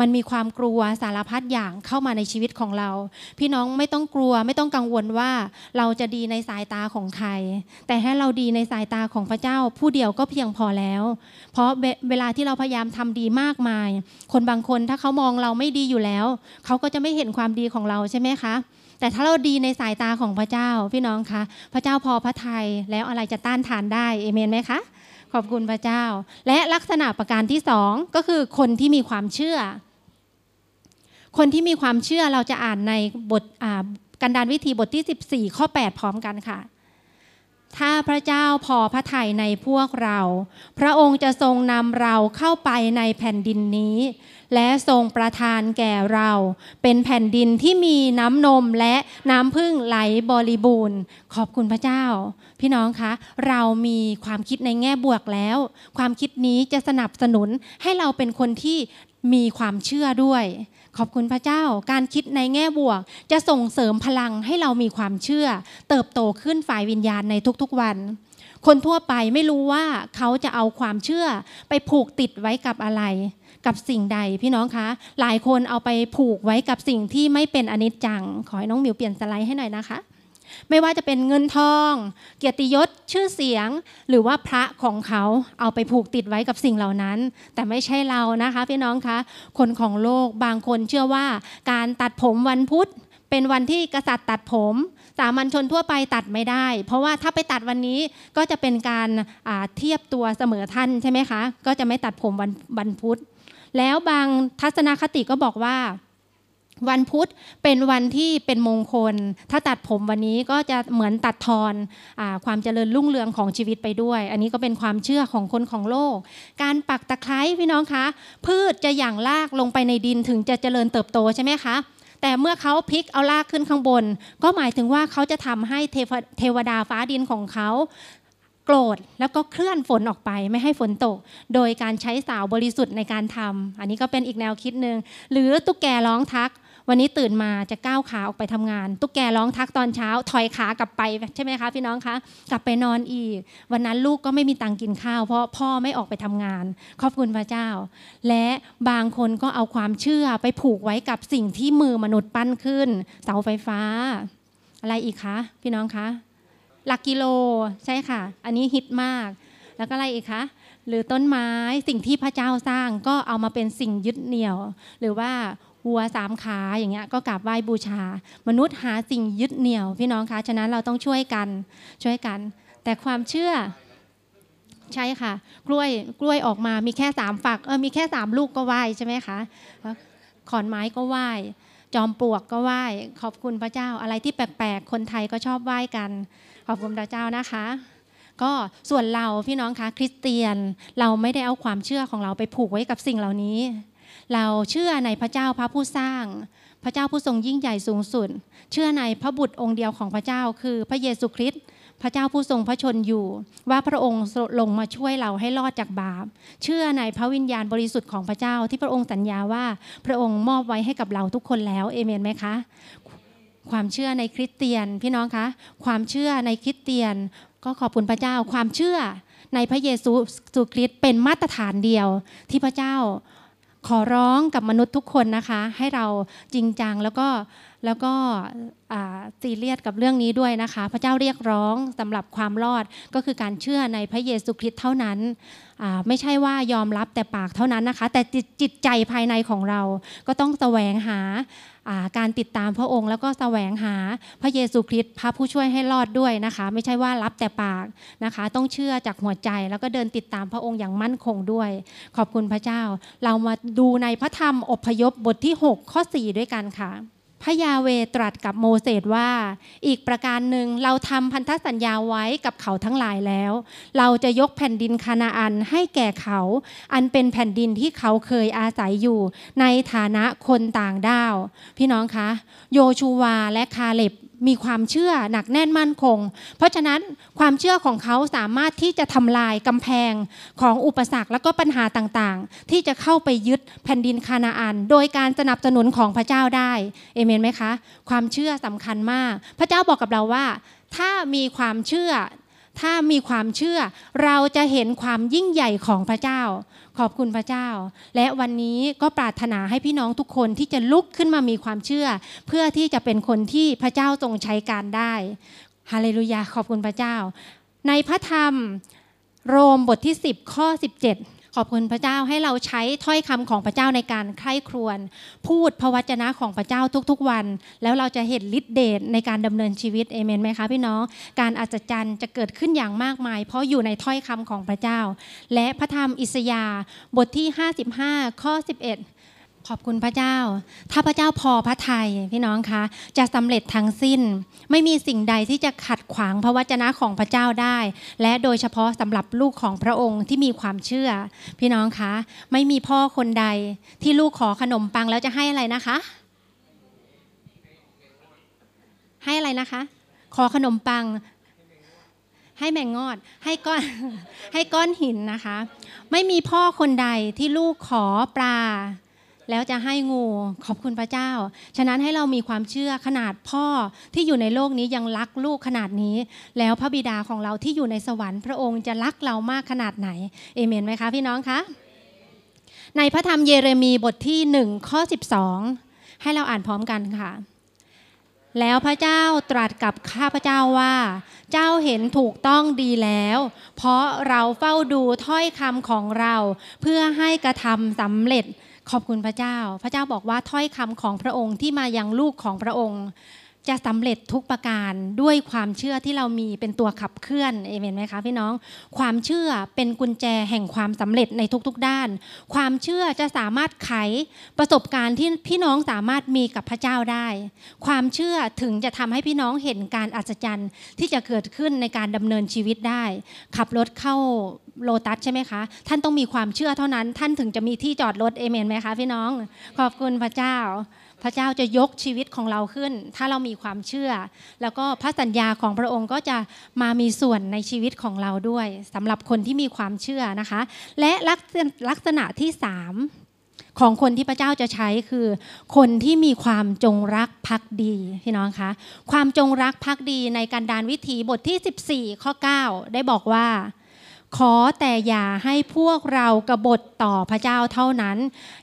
Speaker 1: มันมีความกลัวสารพัดอย่างเข้ามาในชีวิตของเรา พี่น้องไม่ต้องกลัวไม่ต้องกังวลว่าเราจะดีในสายตาของใคร แต่ให้เราดีในสายตาของพระเจ้า ผู้เดียวก็เพียงพอแล้ว เพราะเวลาที่เราพยายามทำดีมากมาย คนบางคนถ้าเขามองเราไม่ดีอยู่แล้ว เขาก็จะไม่เห็นความดีของเราใช่ไหมคะแต่ถ้าเราดีในสายตาของพระเจ้าพี่น้องคะ พระเจ้าพอพระทัยแล้วอะไรจะต้านทานได้เอเมนไหมคะ ขอบคุณพระเจ้า และลักษณะประการที่สองก็คือคนที่มีความเชื่อ คนที่มีความเชื่อเราจะอ่านในบทกันดานวิธีบทที่ 14 ข้อ 8 พร้อมกันค่ะ ถ้าพระเจ้าพอพระทัยในพวกเรา พระองค์จะทรงนำเราเข้าไปในแผ่นดินนี้ และทรงประทานแก่เรา เป็นแผ่นดินที่มีน้ำนมและน้ำพึ่งไหลบริบูรณ์ ขอบคุณพระเจ้า พี่น้องคะ เรามีความคิดในแง่บวกแล้ว ความคิดนี้จะสนับสนุนให้เราเป็นคนที่มีความเชื่อด้วย ขอบคุณพระเจ้า การคิดในแง่บวก จะส่งเสริมพลังให้เรามีความเชื่อ เติบโตขึ้นฝ่ายวิญญาณในทุกๆวัน คนทั่วไปไม่รู้ว่าเขาจะเอาความเชื่อไปผูกติดไว้กับอะไร กับสิ่งใดพี่น้องคะ หลายคนเอาไปผูกไว้กับสิ่งที่ไม่เป็นอนิจจัง ขอให้น้องหมิวเปลี่ยนสไลด์ให้หน่อยนะคะ ไม่ว่าจะเป็นเงินทอง เกียรติยศชื่อเสียง หรือว่าพระของเขาเอาไปผูกติดไว้กับสิ่งเหล่านั้น แต่ไม่ใช่เรานะคะ พี่น้องคะ คนของโลกบางคนเชื่อว่า การตัดผมวันพุธเป็นวันที่กษัตริย์ตัดผมสามัญชนทั่วไปตัดไม่ได้ เพราะว่าถ้าไปตัดวันนี้ก็จะเป็นการเทียบตัวเสมอท่านใช่ไหมคะ ก็จะไม่ตัดผมวันวันพุธ แล้วบางทัศนคติก็บอกว่า วันพุธเป็นวันที่เป็นมงคล ถ้าตัดผมวันนี้ก็จะเหมือนตัดทอนอความเจริญรุ่งเรืองของชีวิตไปด้วย อันนี้ก็เป็นความเชื่อของคนของโลก การปักตะไคร้พี่น้องคะพืชจะอย่างลากลงไปในดินถึงจะเจริญเติบโตใช่ไหมคะแต่เมื่อเขาพลิกเอาลากขึ้นข้างบน ก็หมายถึงว่าเขาจะทำให้เทวดาฟ้าดินของเขา โกรธแล้วก็เคลื่อนฝนออกไปไม่ให้ฝนตก โดยการใช้สาวบริสุทธิ์ในการทำอันนี้ก็เป็นอีกแนวคิดหนึ่งหรือตุ๊กแกร้องทัก วันนี้ตื่นมาจะก้าวขาออกไปทำงาน ตุ๊กแกร้องทักตอนเช้า ถอยขากลับไปใช่ไหมคะพี่น้องคะกลับไปนอนอีก วันนั้นลูกก็ไม่มีตังกินข้าว เพราะพ่อไม่ออกไปทำงาน ขอบคุณพระเจ้า และบางคนก็เอาความเชื่อไปผูกไว้กับสิ่งที่มือมนุษย์ปั้นขึ้น เสาไฟฟ้า อะไรอีกคะ พี่น้องคะ หลักกิโลใช่ค่ะ อันนี้ฮิตมาก แล้วก็อะไรอีกคะหรือต้นไม้สิ่งที่พระเจ้าสร้างก็เอามาเป็นสิ่งยึดเหนี่ยว หรือว่าวัวสามขาอย่างเงี้ยก็กราบไหว้บูชา มนุษย์หาสิ่งยึดเหนี่ยว พี่น้องคะฉะนั้นเราต้องช่วยกันช่วยกัน แต่ความเชื่อใช่ค่ะ กล้วยกล้วยออกมามีแค่สามฝักเออมีแค่สามลูกก็ไหว้ใช่ไหมคะขอนไม้ก็ไหว้จอมปลวกก็ไหว้ขอบคุณพระเจ้าอะไรที่แปลกๆคนไทยก็ชอบไหว้กัน ขอบคุณพระเจ้านะคะ ก็ส่วนเราพี่น้องคะคริสเตียนเราไม่ได้เอาความเชื่อของเราไปผูกไว้กับสิ่งเหล่านี้ เราเชื่อในพระเจ้าพระผู้สร้าง พระเจ้าผู้ทรงยิ่งใหญ่สูงสุด เชื่อในพระบุตรองค์เดียวของพระเจ้า คือพระเยซูคริสต์พระเจ้าผู้ทรงพระชนอยู่ ว่าพระองค์ลงมาช่วยเราให้รอดจากบาป เชื่อในพระวิญญาณบริสุทธิ์ของพระเจ้าที่พระองค์สัญญาว่าพระองค์มอบไว้ให้กับเราทุกคนแล้วเอเมนไหมคะ ความเชื่อในคริสเตียนพี่น้องคะความเชื่อในคริสเตียน ก็ขอบคุณพระเจ้า ความเชื่อในพระเยซูคริสต์เป็นมาตรฐานเดียว ที่พระเจ้าขอร้องกับมนุษย์ทุกคนนะคะ ให้เราจริงจังแล้วก็แล้วก็ซีเรียสกับเรื่องนี้ด้วยนะคะ พระเจ้าเรียกร้องสำหรับความรอดก็คือการเชื่อในพระเยซูคริสต์เท่านั้น ไม่ใช่ว่ายอมรับแต่ปากเท่านั้นนะคะ แต่จิตใจภายในของเราก็ต้องแสวงหาการติดตามพระองค์ แล้วก็แสวงหาพระเยซูคริสต์พระผู้ช่วยให้รอดด้วยนะคะ ไม่ใช่ว่ารับแต่ปากนะคะ ต้องเชื่อจากหัวใจแล้วก็เดินติดตามพระองค์อย่างมั่นคงด้วย ขอบคุณพระเจ้า เรามาดูในพระธรรมอพยพบทที่ 6 ข้อ 4 ด้วยกันค่ะ พระยาเวตรัสกับโมเสสว่า อีกประการหนึ่งเราทำพันธสัญญาไว้กับเขาทั้งหลายแล้ว เราจะยกแผ่นดินคานาอันให้แก่เขา อันเป็นแผ่นดินที่เขาเคยอาศัยอยู่ในฐานะคนต่างด้าว พี่น้องคะ โยชูวาและคาเล็บ มีความเชื่อหนักแน่นมั่นคง เพราะฉะนั้นความเชื่อของเขาสามารถที่จะทำลายกำแพงของอุปสรรคและก็ปัญหาต่างๆ ที่จะเข้าไปยึดแผ่นดินคานาอัน โดยการสนับสนุนของพระเจ้าได้เอเมนไหมคะ ความเชื่อสำคัญมาก พระเจ้าบอกกับเราว่า ถ้ามีความเชื่อ ถ้ามีความเชื่อเราจะเห็นความยิ่งใหญ่ของพระเจ้า ขอบคุณพระเจ้า และวันนี้ก็ปรารถนาให้พี่น้องทุกคนที่จะลุกขึ้นมามีความเชื่อ เพื่อที่จะเป็นคนที่พระเจ้าทรงใช้การได้ฮาเลลูยาขอบคุณพระเจ้า ในพระธรรมโรมบทที่ 10 ข้อ 17 ขอบคุณพระเจ้าให้เราใช้ถ้อยคำของพระเจ้าในการใคร่ครวญพูดพระวจนะของพระเจ้าทุกๆวัน แล้วเราจะเห็นฤทธิเดชในการดำเนินชีวิตเอเมนไหมคะพี่น้องการอัศจรรย์จะเกิดขึ้นอย่างมากมาย เพราะอยู่ในถ้อยคำของพระเจ้า และพระธรรมอิสยาบทที่ 55 ข้อ 11 ขอบคุณพระเจ้า ถ้าพระเจ้าพอพระทัยพี่น้องคะ จะสำเร็จทั้งสิ้น ไม่มีสิ่งใดที่จะขัดขวางพระวจนะของพระเจ้าได้ และโดยเฉพาะสำหรับลูกของพระองค์ที่มีความเชื่อ พี่น้องคะ ไม่มีพ่อคนใดที่ลูกขอขนมปังแล้วจะให้อะไรนะคะ ให้อะไรนะคะ ขอขนมปังให้แมงงอดให้ก้อนให้ก้อนหินนะคะ ไม่มีพ่อคนใดที่ลูกขอปลา แล้วจะให้งูขอบคุณพระเจ้า ฉะนั้นให้เรามีความเชื่อขนาดพ่อที่อยู่ในโลกนี้ยังรักลูกขนาดนี้ แล้วพระบิดาของเราที่อยู่ในสวรรค์พระองค์จะรักเรามากขนาดไหนเอเมนไหมคะพี่น้องคะในพระธรรมเยเรมีบทที่หนึ่งข้อ12 ให้เราอ่านพร้อมกันค่ะ แล้วพระเจ้าตรัสกับข้าพระเจ้าว่า เจ้าเห็นถูกต้องดีแล้ว เพราะเราเฝ้าดูถ้อยคำของเรา เพื่อให้กระทำสำเร็จ ขอบคุณพระเจ้า พระเจ้าบอกว่าถ้อยคำของพระองค์ที่มายังลูกของพระองค์ จะสำเร็จทุกประการด้วยความเชื่อที่เรามีเป็นตัวขับเคลื่อนเอเมนไหมคะพี่น้อง ความเชื่อเป็นกุญแจแห่งความสำเร็จในทุกๆด้าน ความเชื่อจะสามารถไขประสบการณ์ที่พี่น้องสามารถมีกับพระเจ้าได้ ความเชื่อถึงจะทำให้พี่น้องเห็นการอัศจรรย์ที่จะเกิดขึ้นในการดำเนินชีวิตได้ ขับรถเข้า โลตัสใช่ไหมคะ ท่านต้องมีความเชื่อเท่านั้น ท่านถึงจะมีที่จอดรถเอเมนไหมคะพี่น้อง ขอบคุณพระเจ้า พระเจ้าจะยกชีวิตของเราขึ้น ถ้าเรามีความเชื่อ แล้วก็พระสัญญาของพระองค์ก็จะมามีส่วนในชีวิตของเราด้วยสำหรับคนที่มีความเชื่อนะคะ และลักษณะที่สามของคนที่พระเจ้าจะใช้คือ คนที่มีความจงรักภักดีพี่น้องคะความจงรักภักดีในการดานวิถีบทที่ 14 ข้อ 9 ได้บอกว่า ขอแต่อย่าให้พวกเรากบฏต่อพระเจ้าเท่านั้น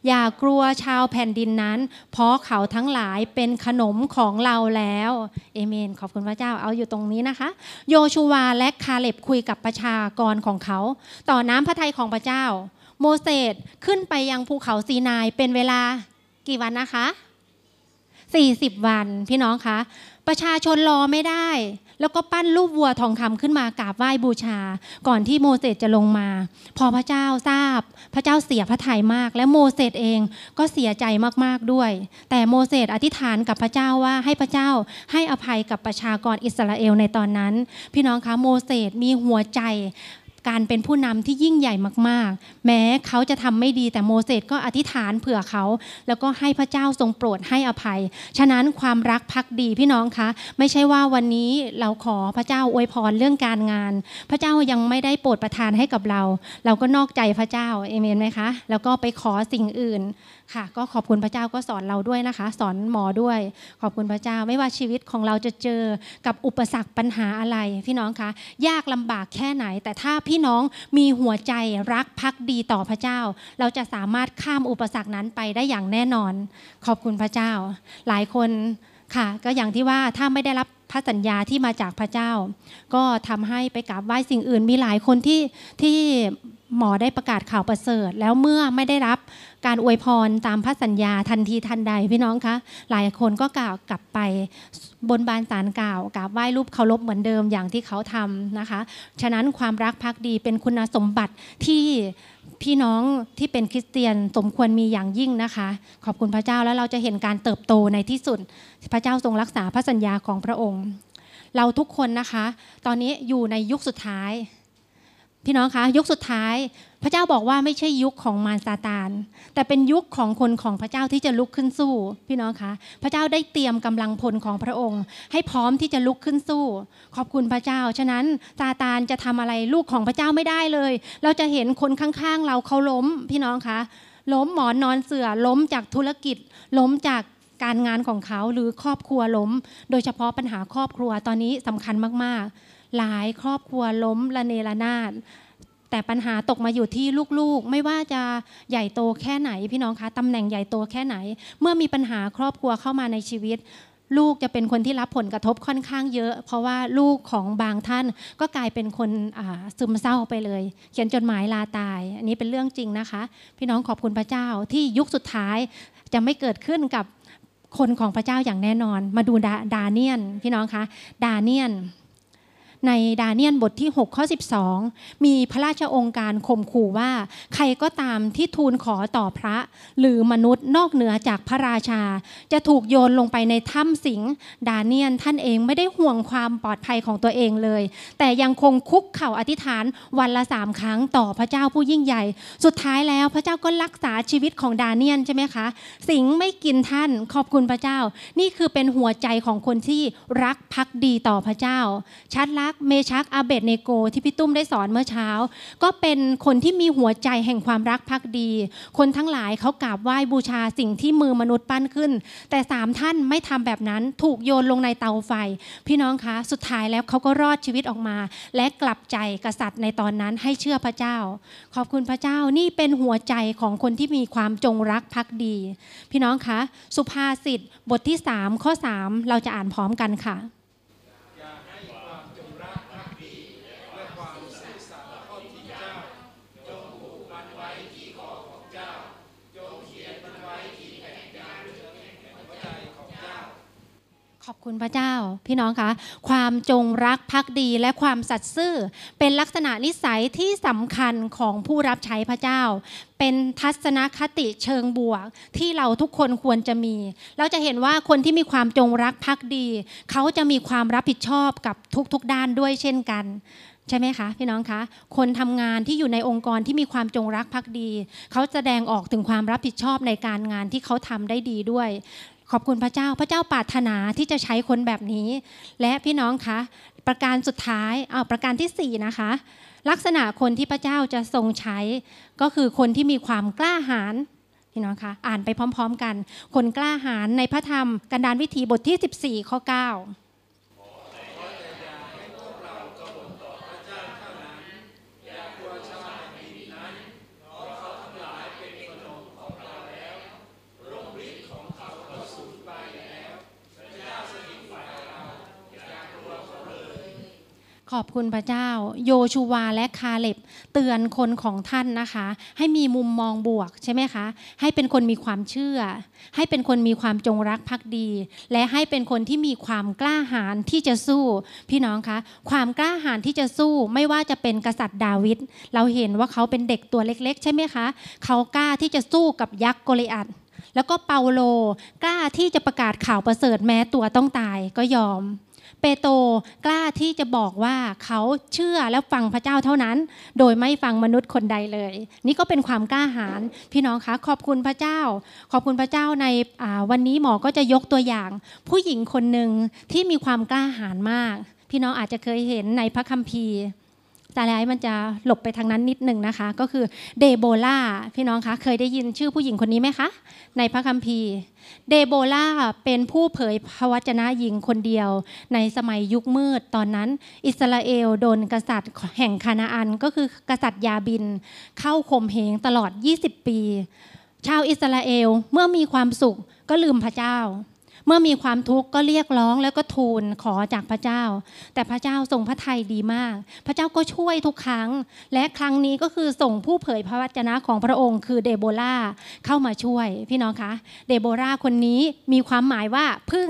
Speaker 1: อย่ากลัวชาวแผ่นดินนั้น เพราะเขาทั้งหลายเป็นขนมของเราแล้วเอเมน ขอบคุณพระเจ้าเอาอยู่ตรงนี้นะคะ โยชูวาและคาเล็บคุยกับประชากรของเขา ต่อน้ำพระทัยของพระเจ้า โมเสสขึ้นไปยังภูเขาซีนายเป็นเวลากี่วันนะคะ 40 วันพี่น้องคะประชาชนรอไม่ได้ แล้วก็ปั้นรูปวัวทองคำขึ้นมากราบไหว้บูชา ก่อนที่โมเสสจะลงมา พอพระเจ้าทราบ พระเจ้าเสียพระทัยมาก และโมเสสเองก็เสียใจมากๆด้วย แต่โมเสสอธิษฐานกับพระเจ้าว่าให้พระเจ้าให้อภัยกับประชากรอิสราเอลในตอนนั้น พี่น้องคะโมเสสมีหัวใจ การเป็นผู้นำที่ยิ่งใหญ่มากๆ แม้เขาจะทำไม่ดีแต่โมเสสก็อธิษฐานเผื่อเขา แล้วก็ให้พระเจ้าทรงโปรดให้อภัย ฉะนั้นความรักพักดีพี่น้องคะ ไม่ใช่ว่าวันนี้เราขอพระเจ้าอวยพรเรื่องการงาน พระเจ้ายังไม่ได้โปรดประทานให้กับเรา เราก็นอกใจพระเจ้าเอเมนไหมคะ แล้วก็ไปขอสิ่งอื่นค่ะ ก็ขอบคุณพระเจ้าก็สอนเราด้วยนะคะ สอนหมอด้วย ขอบคุณพระเจ้า ไม่ว่าชีวิตของเราจะเจอกับอุปสรรคปัญหาอะไร พี่น้องคะยากลำบากแค่ไหน แต่ถ้าพี่น้องมีหัวใจรักพักดีต่อพระเจ้า เราจะสามารถข้ามอุปสรรคนั้นไปได้อย่างแน่นอน ขอบคุณพระเจ้า หลายคนค่ะ ก็อย่างที่ว่าถ้าไม่ได้รับพระสัญญาที่มาจากพระเจ้า ก็ทำให้ไปกราบไหว้สิ่งอื่น มีหลายคนที่ที่หมอได้ประกาศข่าวประเสริฐ แล้วเมื่อไม่ได้รับ การอวยพรตามพระสัญญาทันทีทันใดพี่น้องคะหลายคนก็กล่าวกลับไปบนบานสารกล่าวกราบไหว้รูปเคารพเหมือนเดิมอย่างที่เขาทำนะคะ ฉะนั้นความรักพักดีเป็นคุณสมบัติที่พี่น้องที่เป็นคริสเตียนสมควรมีอย่างยิ่งนะคะ ขอบคุณพระเจ้าแล้วเราจะเห็นการเติบโตในที่สุด พระเจ้าทรงรักษาพระสัญญาของพระองค์ เราทุกคนนะคะ ตอนนี้อยู่ในยุคสุดท้าย พี่น้องคะยุคสุดท้าย พระเจ้าบอกว่าไม่ใช่ยุคของมารซาตาน แต่เป็นยุคของคนของพระเจ้าที่จะลุกขึ้นสู้ พี่น้องคะ พระเจ้าได้เตรียมกำลังพลของพระองค์ ให้พร้อมที่จะลุกขึ้นสู้ ขอบคุณพระเจ้า ฉะนั้นซาตานจะทำอะไรลูกของพระเจ้าไม่ได้เลย เราจะเห็นคนข้างๆ เราเขาล้ม พี่น้องคะ ล้มหมอนนอนเสือล้มจากธุรกิจ ล้มจากการงานของเขาหรือครอบครัวล้ม โดยเฉพาะปัญหาครอบครัวตอนนี้สำคัญมากๆ หลายครอบครัวล้มระเนระนาด แต่ปัญหาตกมาอยู่ที่ลูกๆ ไม่ว่าจะใหญ่โตแค่ไหนพี่น้องคะตำแหน่งใหญ่โตแค่ไหน เมื่อมีปัญหาครอบครัวเข้ามาในชีวิต ลูกจะเป็นคนที่รับผลกระทบค่อนข้างเยอะ เพราะว่าลูกของบางท่านก็กลายเป็นคนซึมเศร้าไปเลย เขียนจดหมายลาตาย อันนี้เป็นเรื่องจริงนะคะ พี่น้องขอบคุณพระเจ้าที่ยุคสุดท้ายจะไม่เกิดขึ้นกับคนของพระเจ้าอย่างแน่นอน มาดูดาดาเนียน พี่น้องคะ ดาเนียน ในดาเนียนบทที่ 6 ข้อ 12 มีพระราชองค์การข่มขู่ว่า ใครก็ตามที่ทูลขอต่อพระ หรือมนุษย์นอกเหนือจากพระราชา จะถูกโยนลงไปในถ้ำสิงดาเนียนท่านเองไม่ได้ห่วงความปลอดภัยของตัวเองเลย แต่ยังคงคุกเข่าอธิษฐานวันละสามครั้งต่อพระเจ้าผู้ยิ่งใหญ่ สุดท้ายแล้วพระเจ้าก็รักษาชีวิตของดาเนียลใช่ไหมคะ สิงห์ไม่กินท่านขอบคุณพระเจ้า นี่คือเป็นหัวใจของคนที่รักภักดีต่อพระเจ้าชัดรัคเมชาคอาเบดเนโก ที่พี่ตุ้มได้สอนเมื่อเช้า ก็เป็นคนที่มีหัวใจแห่งความรักภักดี คนทั้งหลายเขากราบไหว้บูชาสิ่งที่มือมนุษย์ปั้นขึ้น แต่สามท่านไม่ทำแบบนั้นถูกโยนลงในเตาไฟ พี่น้องคะ สุดท้ายแล้วเขาก็รอดชีวิตออกมา และกลับใจกษัตริย์ในตอนนั้นให้เชื่อพระเจ้า ขอบคุณพระเจ้านี่เป็นหัวใจของคนที่มีความจงรักภักดี พี่น้องคะ สุภาษิตบทที่ 3 ข้อ 3 เราจะอ่านพร้อมกันค่ะ ขอบคุณพระเจ้าพี่น้องคะความจงรักภักดีและความสัตย์ซื่อ เป็นลักษณะนิสัยที่สำคัญของผู้รับใช้พระเจ้า เป็นทัศนคติเชิงบวก ที่เราทุกคนควรจะมี เราจะเห็นว่าคนที่มีความจงรักภักดี เขาจะมีความรับผิดชอบกับทุกๆด้านด้วยเช่นกันใช่ไหมคะพี่น้องคะคนทำงานที่อยู่ในองค์กรที่มีความจงรักภักดี เขาแสดงออกถึงความรับผิดชอบในการงานที่เขาทำได้ดีด้วย ขอบคุณพระเจ้า พระเจ้าปรารถนาที่จะใช้คนแบบนี้ และพี่น้องคะ ประการสุดท้ายอ้าวประการที่ 4 นะคะ ลักษณะคนที่พระเจ้าจะทรงใช้ ก็คือคนที่มีความกล้าหาญพี่น้องคะอ่านไปพร้อม ๆ กัน คนกล้าหาญในพระธรรมกันดานวิธีบทที่ 14 ข้อ 9 ขอบคุณพระเจ้า โยชูวาและคาเล็บเตือนคนของท่านนะคะ ให้มีมุมมองบวกใช่ไหมคะ ให้เป็นคนมีความเชื่อ ให้เป็นคนมีความจงรักภักดี และให้เป็นคนที่มีความกล้าหาญที่จะสู้ พี่น้องคะ ความกล้าหาญที่จะสู้ไม่ว่าจะเป็นกษัตริย์ดาวิดเราเห็นว่าเขาเป็นเด็กตัวเล็ก ๆ ใช่ไหมคะ เขากล้าที่จะสู้กับยักษ์โกลิอัตแล้วก็เปาโลกล้าที่จะประกาศข่าวประเสริฐแม้ตัวต้องตายก็ยอม เปโตรกล้าที่จะบอกว่าเขาเชื่อและฟังพระเจ้าเท่านั้น โดยไม่ฟังมนุษย์คนใดเลย นี่ก็เป็นความกล้าหาญพี่น้องคะขอบคุณพระเจ้า ขอบคุณพระเจ้าในวันนี้หมอก็จะยกตัวอย่าง ผู้หญิงคนหนึ่งที่มีความกล้าหาญมาก พี่น้องอาจจะเคยเห็นในพระคัมภีร์ ตาลายมันจะหลบไปทางนั้นนิดหนึ่งนะคะ ก็คือเดโบลาพี่น้องคะเคยได้ยินชื่อผู้หญิงคนนี้ไหมคะ ในพระคัมภีร์เดโบลาเป็นผู้เผยพระวจนะหญิงคนเดียว ในสมัยยุคมืดตอนนั้น อิสราเอลโดนกษัตริย์แห่งคานาอัน ก็คือกษัตริย์ยาบิน เข้าข่มเหงตลอด 20 ปี ชาวอิสราเอลเมื่อมีความสุขก็ลืมพระเจ้า เมื่อมีความทุกข์ก็เรียกร้องแล้วก็ทูลขอจากพระเจ้า แต่พระเจ้าทรงพระทัยดีมาก พระเจ้าก็ช่วยทุกครั้ง และครั้งนี้ก็คือส่งผู้เผยพระวจนะของพระองค์ คือเดโบราเข้ามาช่วย พี่น้องคะ เดโบราคนนี้มีความหมายว่าพึ่ง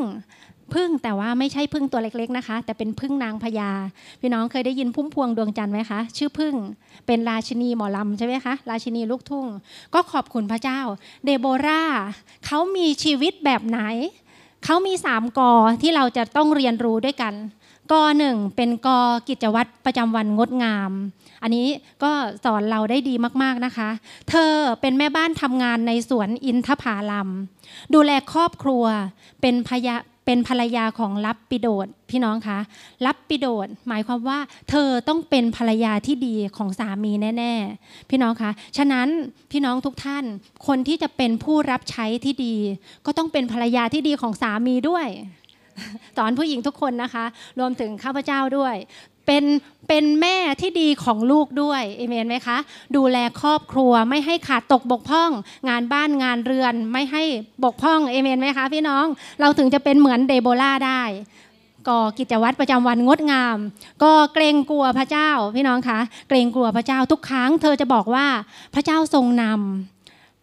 Speaker 1: พึ่งแต่ว่าไม่ใช่พึ่งตัวเล็กๆนะคะ แต่เป็นพึ่งนางพญาพี่น้องเคยได้ยินพุ่มพวงดวงจันทร์ไหมคะชื่อพึ่งเป็นราชินีหมอลำใช่ไหมคะราชินีลูกทุ่ง ก็ขอบคุณพระเจ้า เดโบราเขามีชีวิตแบบไหน เขามีสามกอที่เราจะต้องเรียนรู้ด้วยกันกอหนึ่งเป็นกอกิจวัตรประจำวันงดงาม อันนี้ก็สอนเราได้ดีมากๆนะคะ เธอเป็นแม่บ้านทำงานในสวนอินทผาลัม ดูแลครอบครัว เป็นพยา เป็นภรรยาของรับปิโดดพี่น้องคะรับปิโดดหมายความว่า เธอต้องเป็นภรรยาที่ดีของสามีแน่ ๆ พี่น้องคะฉะนั้นพี่น้องทุกท่าน คนที่จะเป็นผู้รับใช้ที่ดี ก็ต้องเป็นภรรยาที่ดีของสามีด้วยสอนผู้หญิงทุกคนนะคะ รวมถึงข้าพเจ้าด้วย เป็นเป็นแม่ที่ดีของลูกด้วยเอเมนไหมคะ ดูแลครอบครัวไม่ให้ขาดตกบกพร่อง งานบ้านงานเรือนไม่ให้บกพร่องเอเมนไหมคะพี่น้องเราถึงจะเป็นเหมือนเดโบราได้ก่อกิจวัตรประจำวันงดงาม ก็เกรงกลัวพระเจ้าพี่น้องคะ เกรงกลัวพระเจ้าทุกครั้ง เธอจะบอกว่าพระเจ้าทรงนำ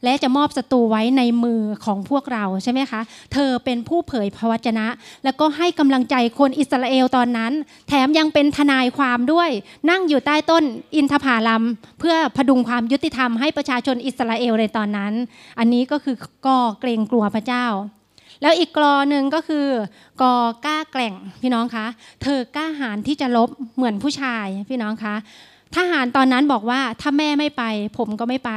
Speaker 1: และจะมอบศัตรูไว้ในมือของพวกเราใช่ไหมคะ เธอเป็นผู้เผยพระวจนะ แล้วก็ให้กำลังใจคนอิสราเอลตอนนั้น แถมยังเป็นทนายความด้วย นั่งอยู่ใต้ต้นอินทผาลัม เพื่อพดุงความยุติธรรมให้ประชาชนอิสราเอลในตอนนั้น อันนี้ก็คือก่อเกรงกลัวพระเจ้า แล้วอีกกรอหนึ่งก็คือกอกล้าแกล่งพี่น้องคะ เธอกล้าหาญที่จะลบเหมือนผู้ชายพี่น้องคะทหารตอนนั้นบอกว่าถ้าแม่ไม่ไป ผมก็ไม่ไป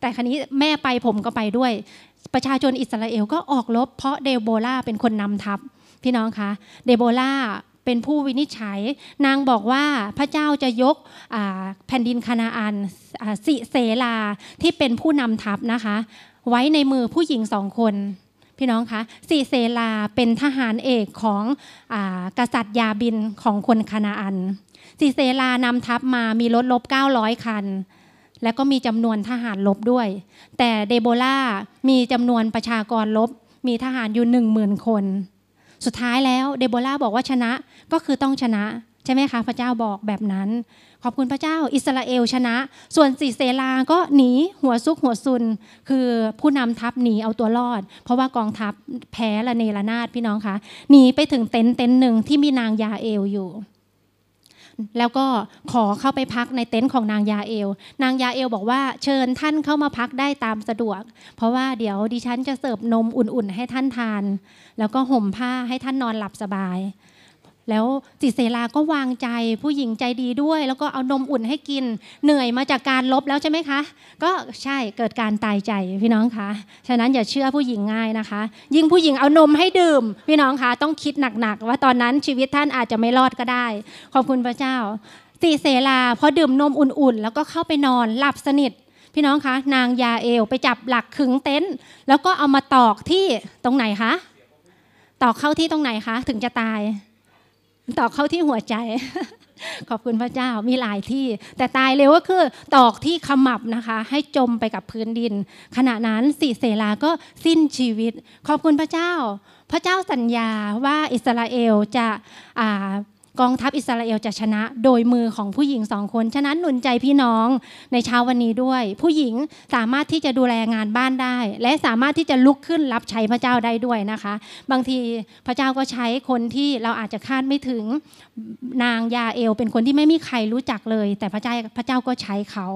Speaker 1: แต่ครั้นี้แม่ไปผมก็ไปด้วย ประชาชนอิสราเอลก็ออกรบเพราะเดโบราเป็นคนนำทัพ พี่น้องคะ เดโบราเป็นผู้วินิจฉัย นางบอกว่าพระเจ้าจะยกแผ่นดินคานาอันสิเสลาที่เป็นผู้นำทัพนะคะ ไว้ในมือผู้หญิงสองคนพี่น้องคะสิเซลาเป็นทหารเอกของอกษัตริย์ยาบินของคนคานาอันสิเซลานำทัพมามีรถลบ 900 คัน และก็มีจำนวนทหารลบด้วย แต่เดโบรามีจำนวนประชากรลบ มีทหารอยู่หนึ่งหมื่นคน สุดท้ายแล้วเดโบราบอกว่าชนะก็คือต้องชนะใช่ไหมคะ พระเจ้าบอกแบบนั้น ขอบคุณพระเจ้าอิสราเอลชนะ ส่วนสีเซลาก็หนีหัวซุกหัวซุน คือผู้นำทัพหนีเอาตัวรอด เพราะว่ากองทัพแพ้ละเนระนาดพี่น้องคะหนีไปถึงเต็นท์เต็นท์หนึ่งที่มีนางยาเอลอยู่ แล้วก็ขอเข้าไปพักในเต็นท์ของนางยาเอล นางยาเอลบอกว่าเชิญท่านเข้ามาพักได้ตามสะดวก เพราะว่าเดี๋ยวดิฉันจะเสิร์ฟนมอุ่นๆ ให้ท่านทาน แล้วก็ห่มผ้าให้ท่านนอนหลับสบาย แล้วจิตเสลาก็วางใจผู้หญิงใจดีด้วย แล้วก็เอานมอุ่นให้กิน เหนื่อยมาจากการลบแล้วใช่ไหมคะ ก็ใช่เกิดการตายใจพี่น้องคะฉะนั้นอย่าเชื่อผู้หญิงง่ายนะคะ ยิ่งผู้หญิงเอานมให้ดื่ม พี่น้องคะต้องคิดหนักๆว่าตอนนั้นชีวิตท่านอาจจะไม่รอดก็ได้ ขอบคุณพระเจ้าสิเสลาพอดื่มนมอุ่นๆ แล้วก็เข้าไปนอนหลับสนิท พี่น้องคะ นางยาเอลไปจับหลักขึงเต็นท์แล้วก็เอามาตอกที่ตรงไหนคะ ตอกเข้าที่ตรงไหนคะ ถึงจะตาย ตอกเข้าที่หัวใจ ขอบคุณพระเจ้ามีหลายที่ แต่ตายเร็วก็คือตอกที่ขมับนะคะ ให้จมไปกับพื้นดิน ขณะนั้นสิเสลาก็สิ้นชีวิต ขอบคุณพระเจ้า พระเจ้าสัญญาว่าอิสราเอลจะ กองทัพอิสราเอลจะชนะ โดยมือของผู้หญิงสองคน ฉะนั้นหนุนใจพี่น้องในเช้าวันนี้ด้วย ผู้หญิงสามารถที่จะดูแลงานบ้านได้ และสามารถที่จะลุกขึ้นรับใช้พระเจ้าได้ด้วยนะคะ บางทีพระเจ้าก็ใช้คนที่เราอาจจะคาดไม่ถึงนางยาเอล เป็นคนที่ไม่มีใครรู้จักเลย แต่พระเจ้าพระเจ้าก็ใช้เขา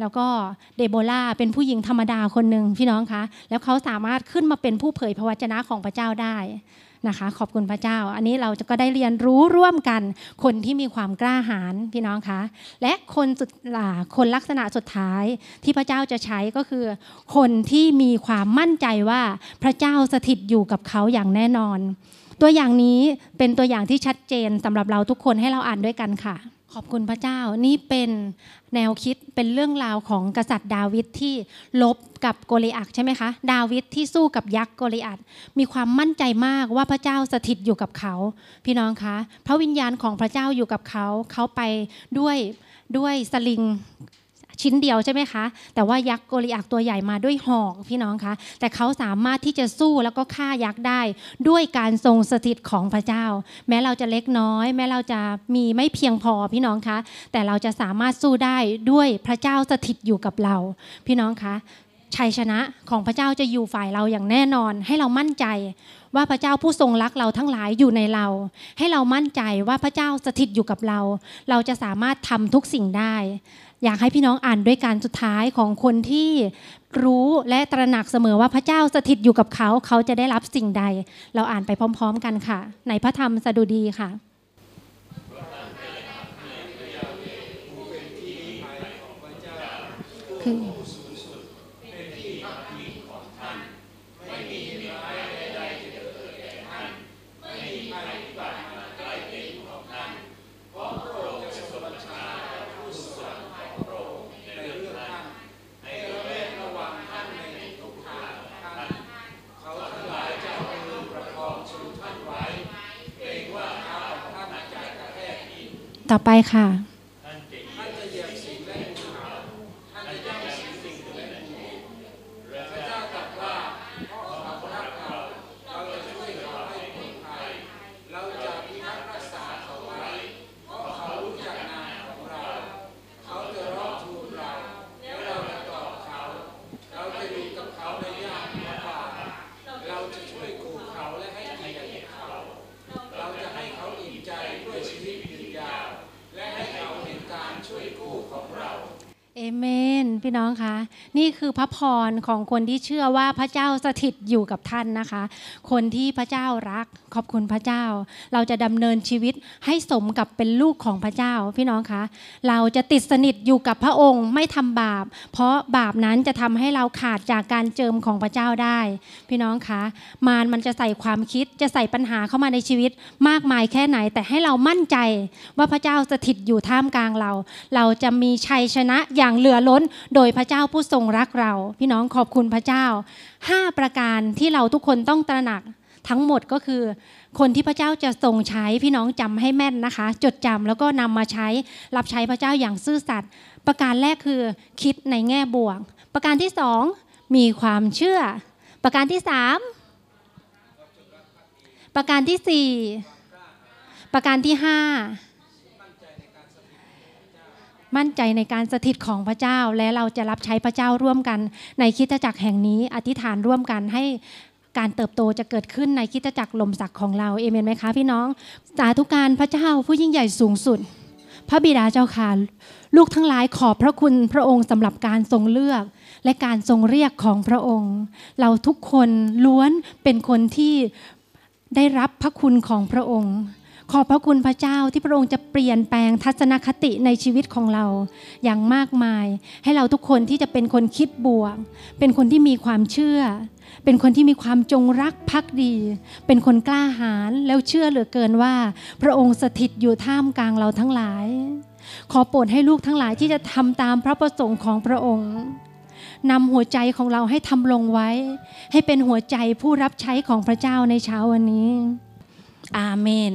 Speaker 1: แล้วก็เดโบราเป็นผู้หญิงธรรมดาคนหนึ่งพี่น้องคะ แล้วเขาสามารถขึ้นมาเป็นผู้เผยพระวจนะของพระเจ้าได้ นะคะ ขอบคุณพระเจ้า อันนี้เราก็ได้เรียนรู้ร่วมกันคนที่มีความกล้าหาญพี่น้องคะและคนสุดคนลักษณะสุดท้ายที่พระเจ้าจะใช้ก็คือ คนที่มีความมั่นใจว่าพระเจ้าสถิตอยู่กับเขาอย่างแน่นอน ตัวอย่างนี้เป็นตัวอย่างที่ชัดเจนสำหรับเราทุกคนให้เราอ่านด้วยกันค่ะ ขอบคุณพระเจ้านี่เป็นแนวคิดเป็นเรื่องราวของกษัตริย์ดาวิดที่ลบกับโกลิอัตใช่ไหมคะ ดาวิดที่สู้กับยักษ์โกลิอัตมีความมั่นใจมากว่าพระเจ้าสถิตอยู่กับเขา พี่น้องคะ พระวิญญาณของพระเจ้าอยู่กับเขา เขาไปด้วยด้วยสลิง ชิ้นเดียวใช่ไหมคะ แต่ว่ายักษ์โกลิอักตัวใหญ่มาด้วยหอกพี่น้องคะ แต่เขาสามารถที่จะสู้แล้วก็ฆ่ายักษ์ได้ ด้วยการทรงสถิตของพระเจ้า แม้เราจะเล็กน้อย แม้เราจะมีไม่เพียงพอพี่น้องคะ แต่เราจะสามารถสู้ได้ด้วยพระเจ้าสถิตอยู่กับเรา พี่น้องคะชัยชนะของพระเจ้าจะอยู่ฝ่ายเราอย่างแน่นอน ให้เรามั่นใจว่าพระเจ้าผู้ทรงรักเราทั้งหลายอยู่ในเรา ให้เรามั่นใจว่าพระเจ้าสถิตอยู่กับเรา เราจะสามารถทำทุกสิ่งได้ อยากให้พี่น้องอ่านด้วยการสุดท้ายของคนที่รู้และตระหนักเสมอว่าพระเจ้าสถิตอยู่กับเขาเขาจะได้รับสิ่งใด เราอ่านไปพร้อม ๆ กันค่ะ ในพระธรรมสดุดีค่ะคือ ต่อไปค่ะ เอเมน พี่น้องคะ นี่ คือพระพรของคนที่เชื่อว่าพระเจ้าสถิตอยู่กับท่านนะคะ คนที่พระเจ้ารัก ขอบคุณพระเจ้า เราจะดำเนินชีวิตให้สมกับเป็นลูกของพระเจ้าพี่น้องคะ เราจะติดสนิทอยู่กับพระองค์ไม่ทำบาป เพราะบาปนั้นจะทำให้เราขาดจากการเจิมของพระเจ้าได้ พี่น้องคะ มารมันจะใส่ความคิดจะใส่ปัญหาเข้ามาในชีวิตมากมายแค่ไหน แต่ให้เรามั่นใจว่าพระเจ้าสถิตอยู่ท่ามกลางเรา เราจะมีชัยชนะอย่างเหลือล้น โดยพระเจ้าผู้ทรงรักเรา พี่น้องขอบคุณพระเจ้า 5 ประการที่เราทุกคนต้องตระหนัก ทั้งหมดก็คือ คนที่พระเจ้าจะทรงใช้พี่น้องจำให้แม่นนะคะ จดจำแล้วก็นำมาใช้รับใช้พระเจ้าอย่างซื่อสัตย์ประการแรกคือคิดในแง่บวก ประการที่สองมีความเชื่อ ประการที่สามประการที่สี่ประการที่ห้ามั่นใจในการสถิตของพระเจ้าและเราจะรับใช้พระเจ้าร่วมกัน ในคิดจักรแห่งนี้อธิษฐานร่วมกันให้ การเติบโตจะเกิดขึ้นในคิดจักรลมศักดิ์ของเราเอเมนไหมคะพี่น้องสาธุการพระเจ้าผู้ยิ่งใหญ่สูงสุด พระบิดาเจ้าค่ะลูกทั้งหลายขอบพระคุณพระองค์สำหรับการทรงเลือก และการทรงเรียกของพระองค์ เราทุกคนล้วนเป็นคนที่ได้รับพระคุณของพระองค์ ขอบพระคุณพระเจ้าที่พระองค์จะเปลี่ยนแปลงทัศนคติในชีวิตของเราอย่างมากมาย ให้เราทุกคนที่จะเป็นคนคิดบวก เป็นคนที่มีความเชื่อ เป็นคนที่มีความจงรักภักดี เป็นคนกล้าหาญแล้วเชื่อเหลือเกินว่า พระองค์สถิตอยู่ท่ามกลางเราทั้งหลาย ขอโปรดให้ลูกทั้งหลายที่จะทำตามพระประสงค์ของพระองค์นำหัวใจของเราให้ทำลงไว้ ให้เป็นหัวใจผู้รับใช้ของพระเจ้าในเช้าวันนี้ อาเมน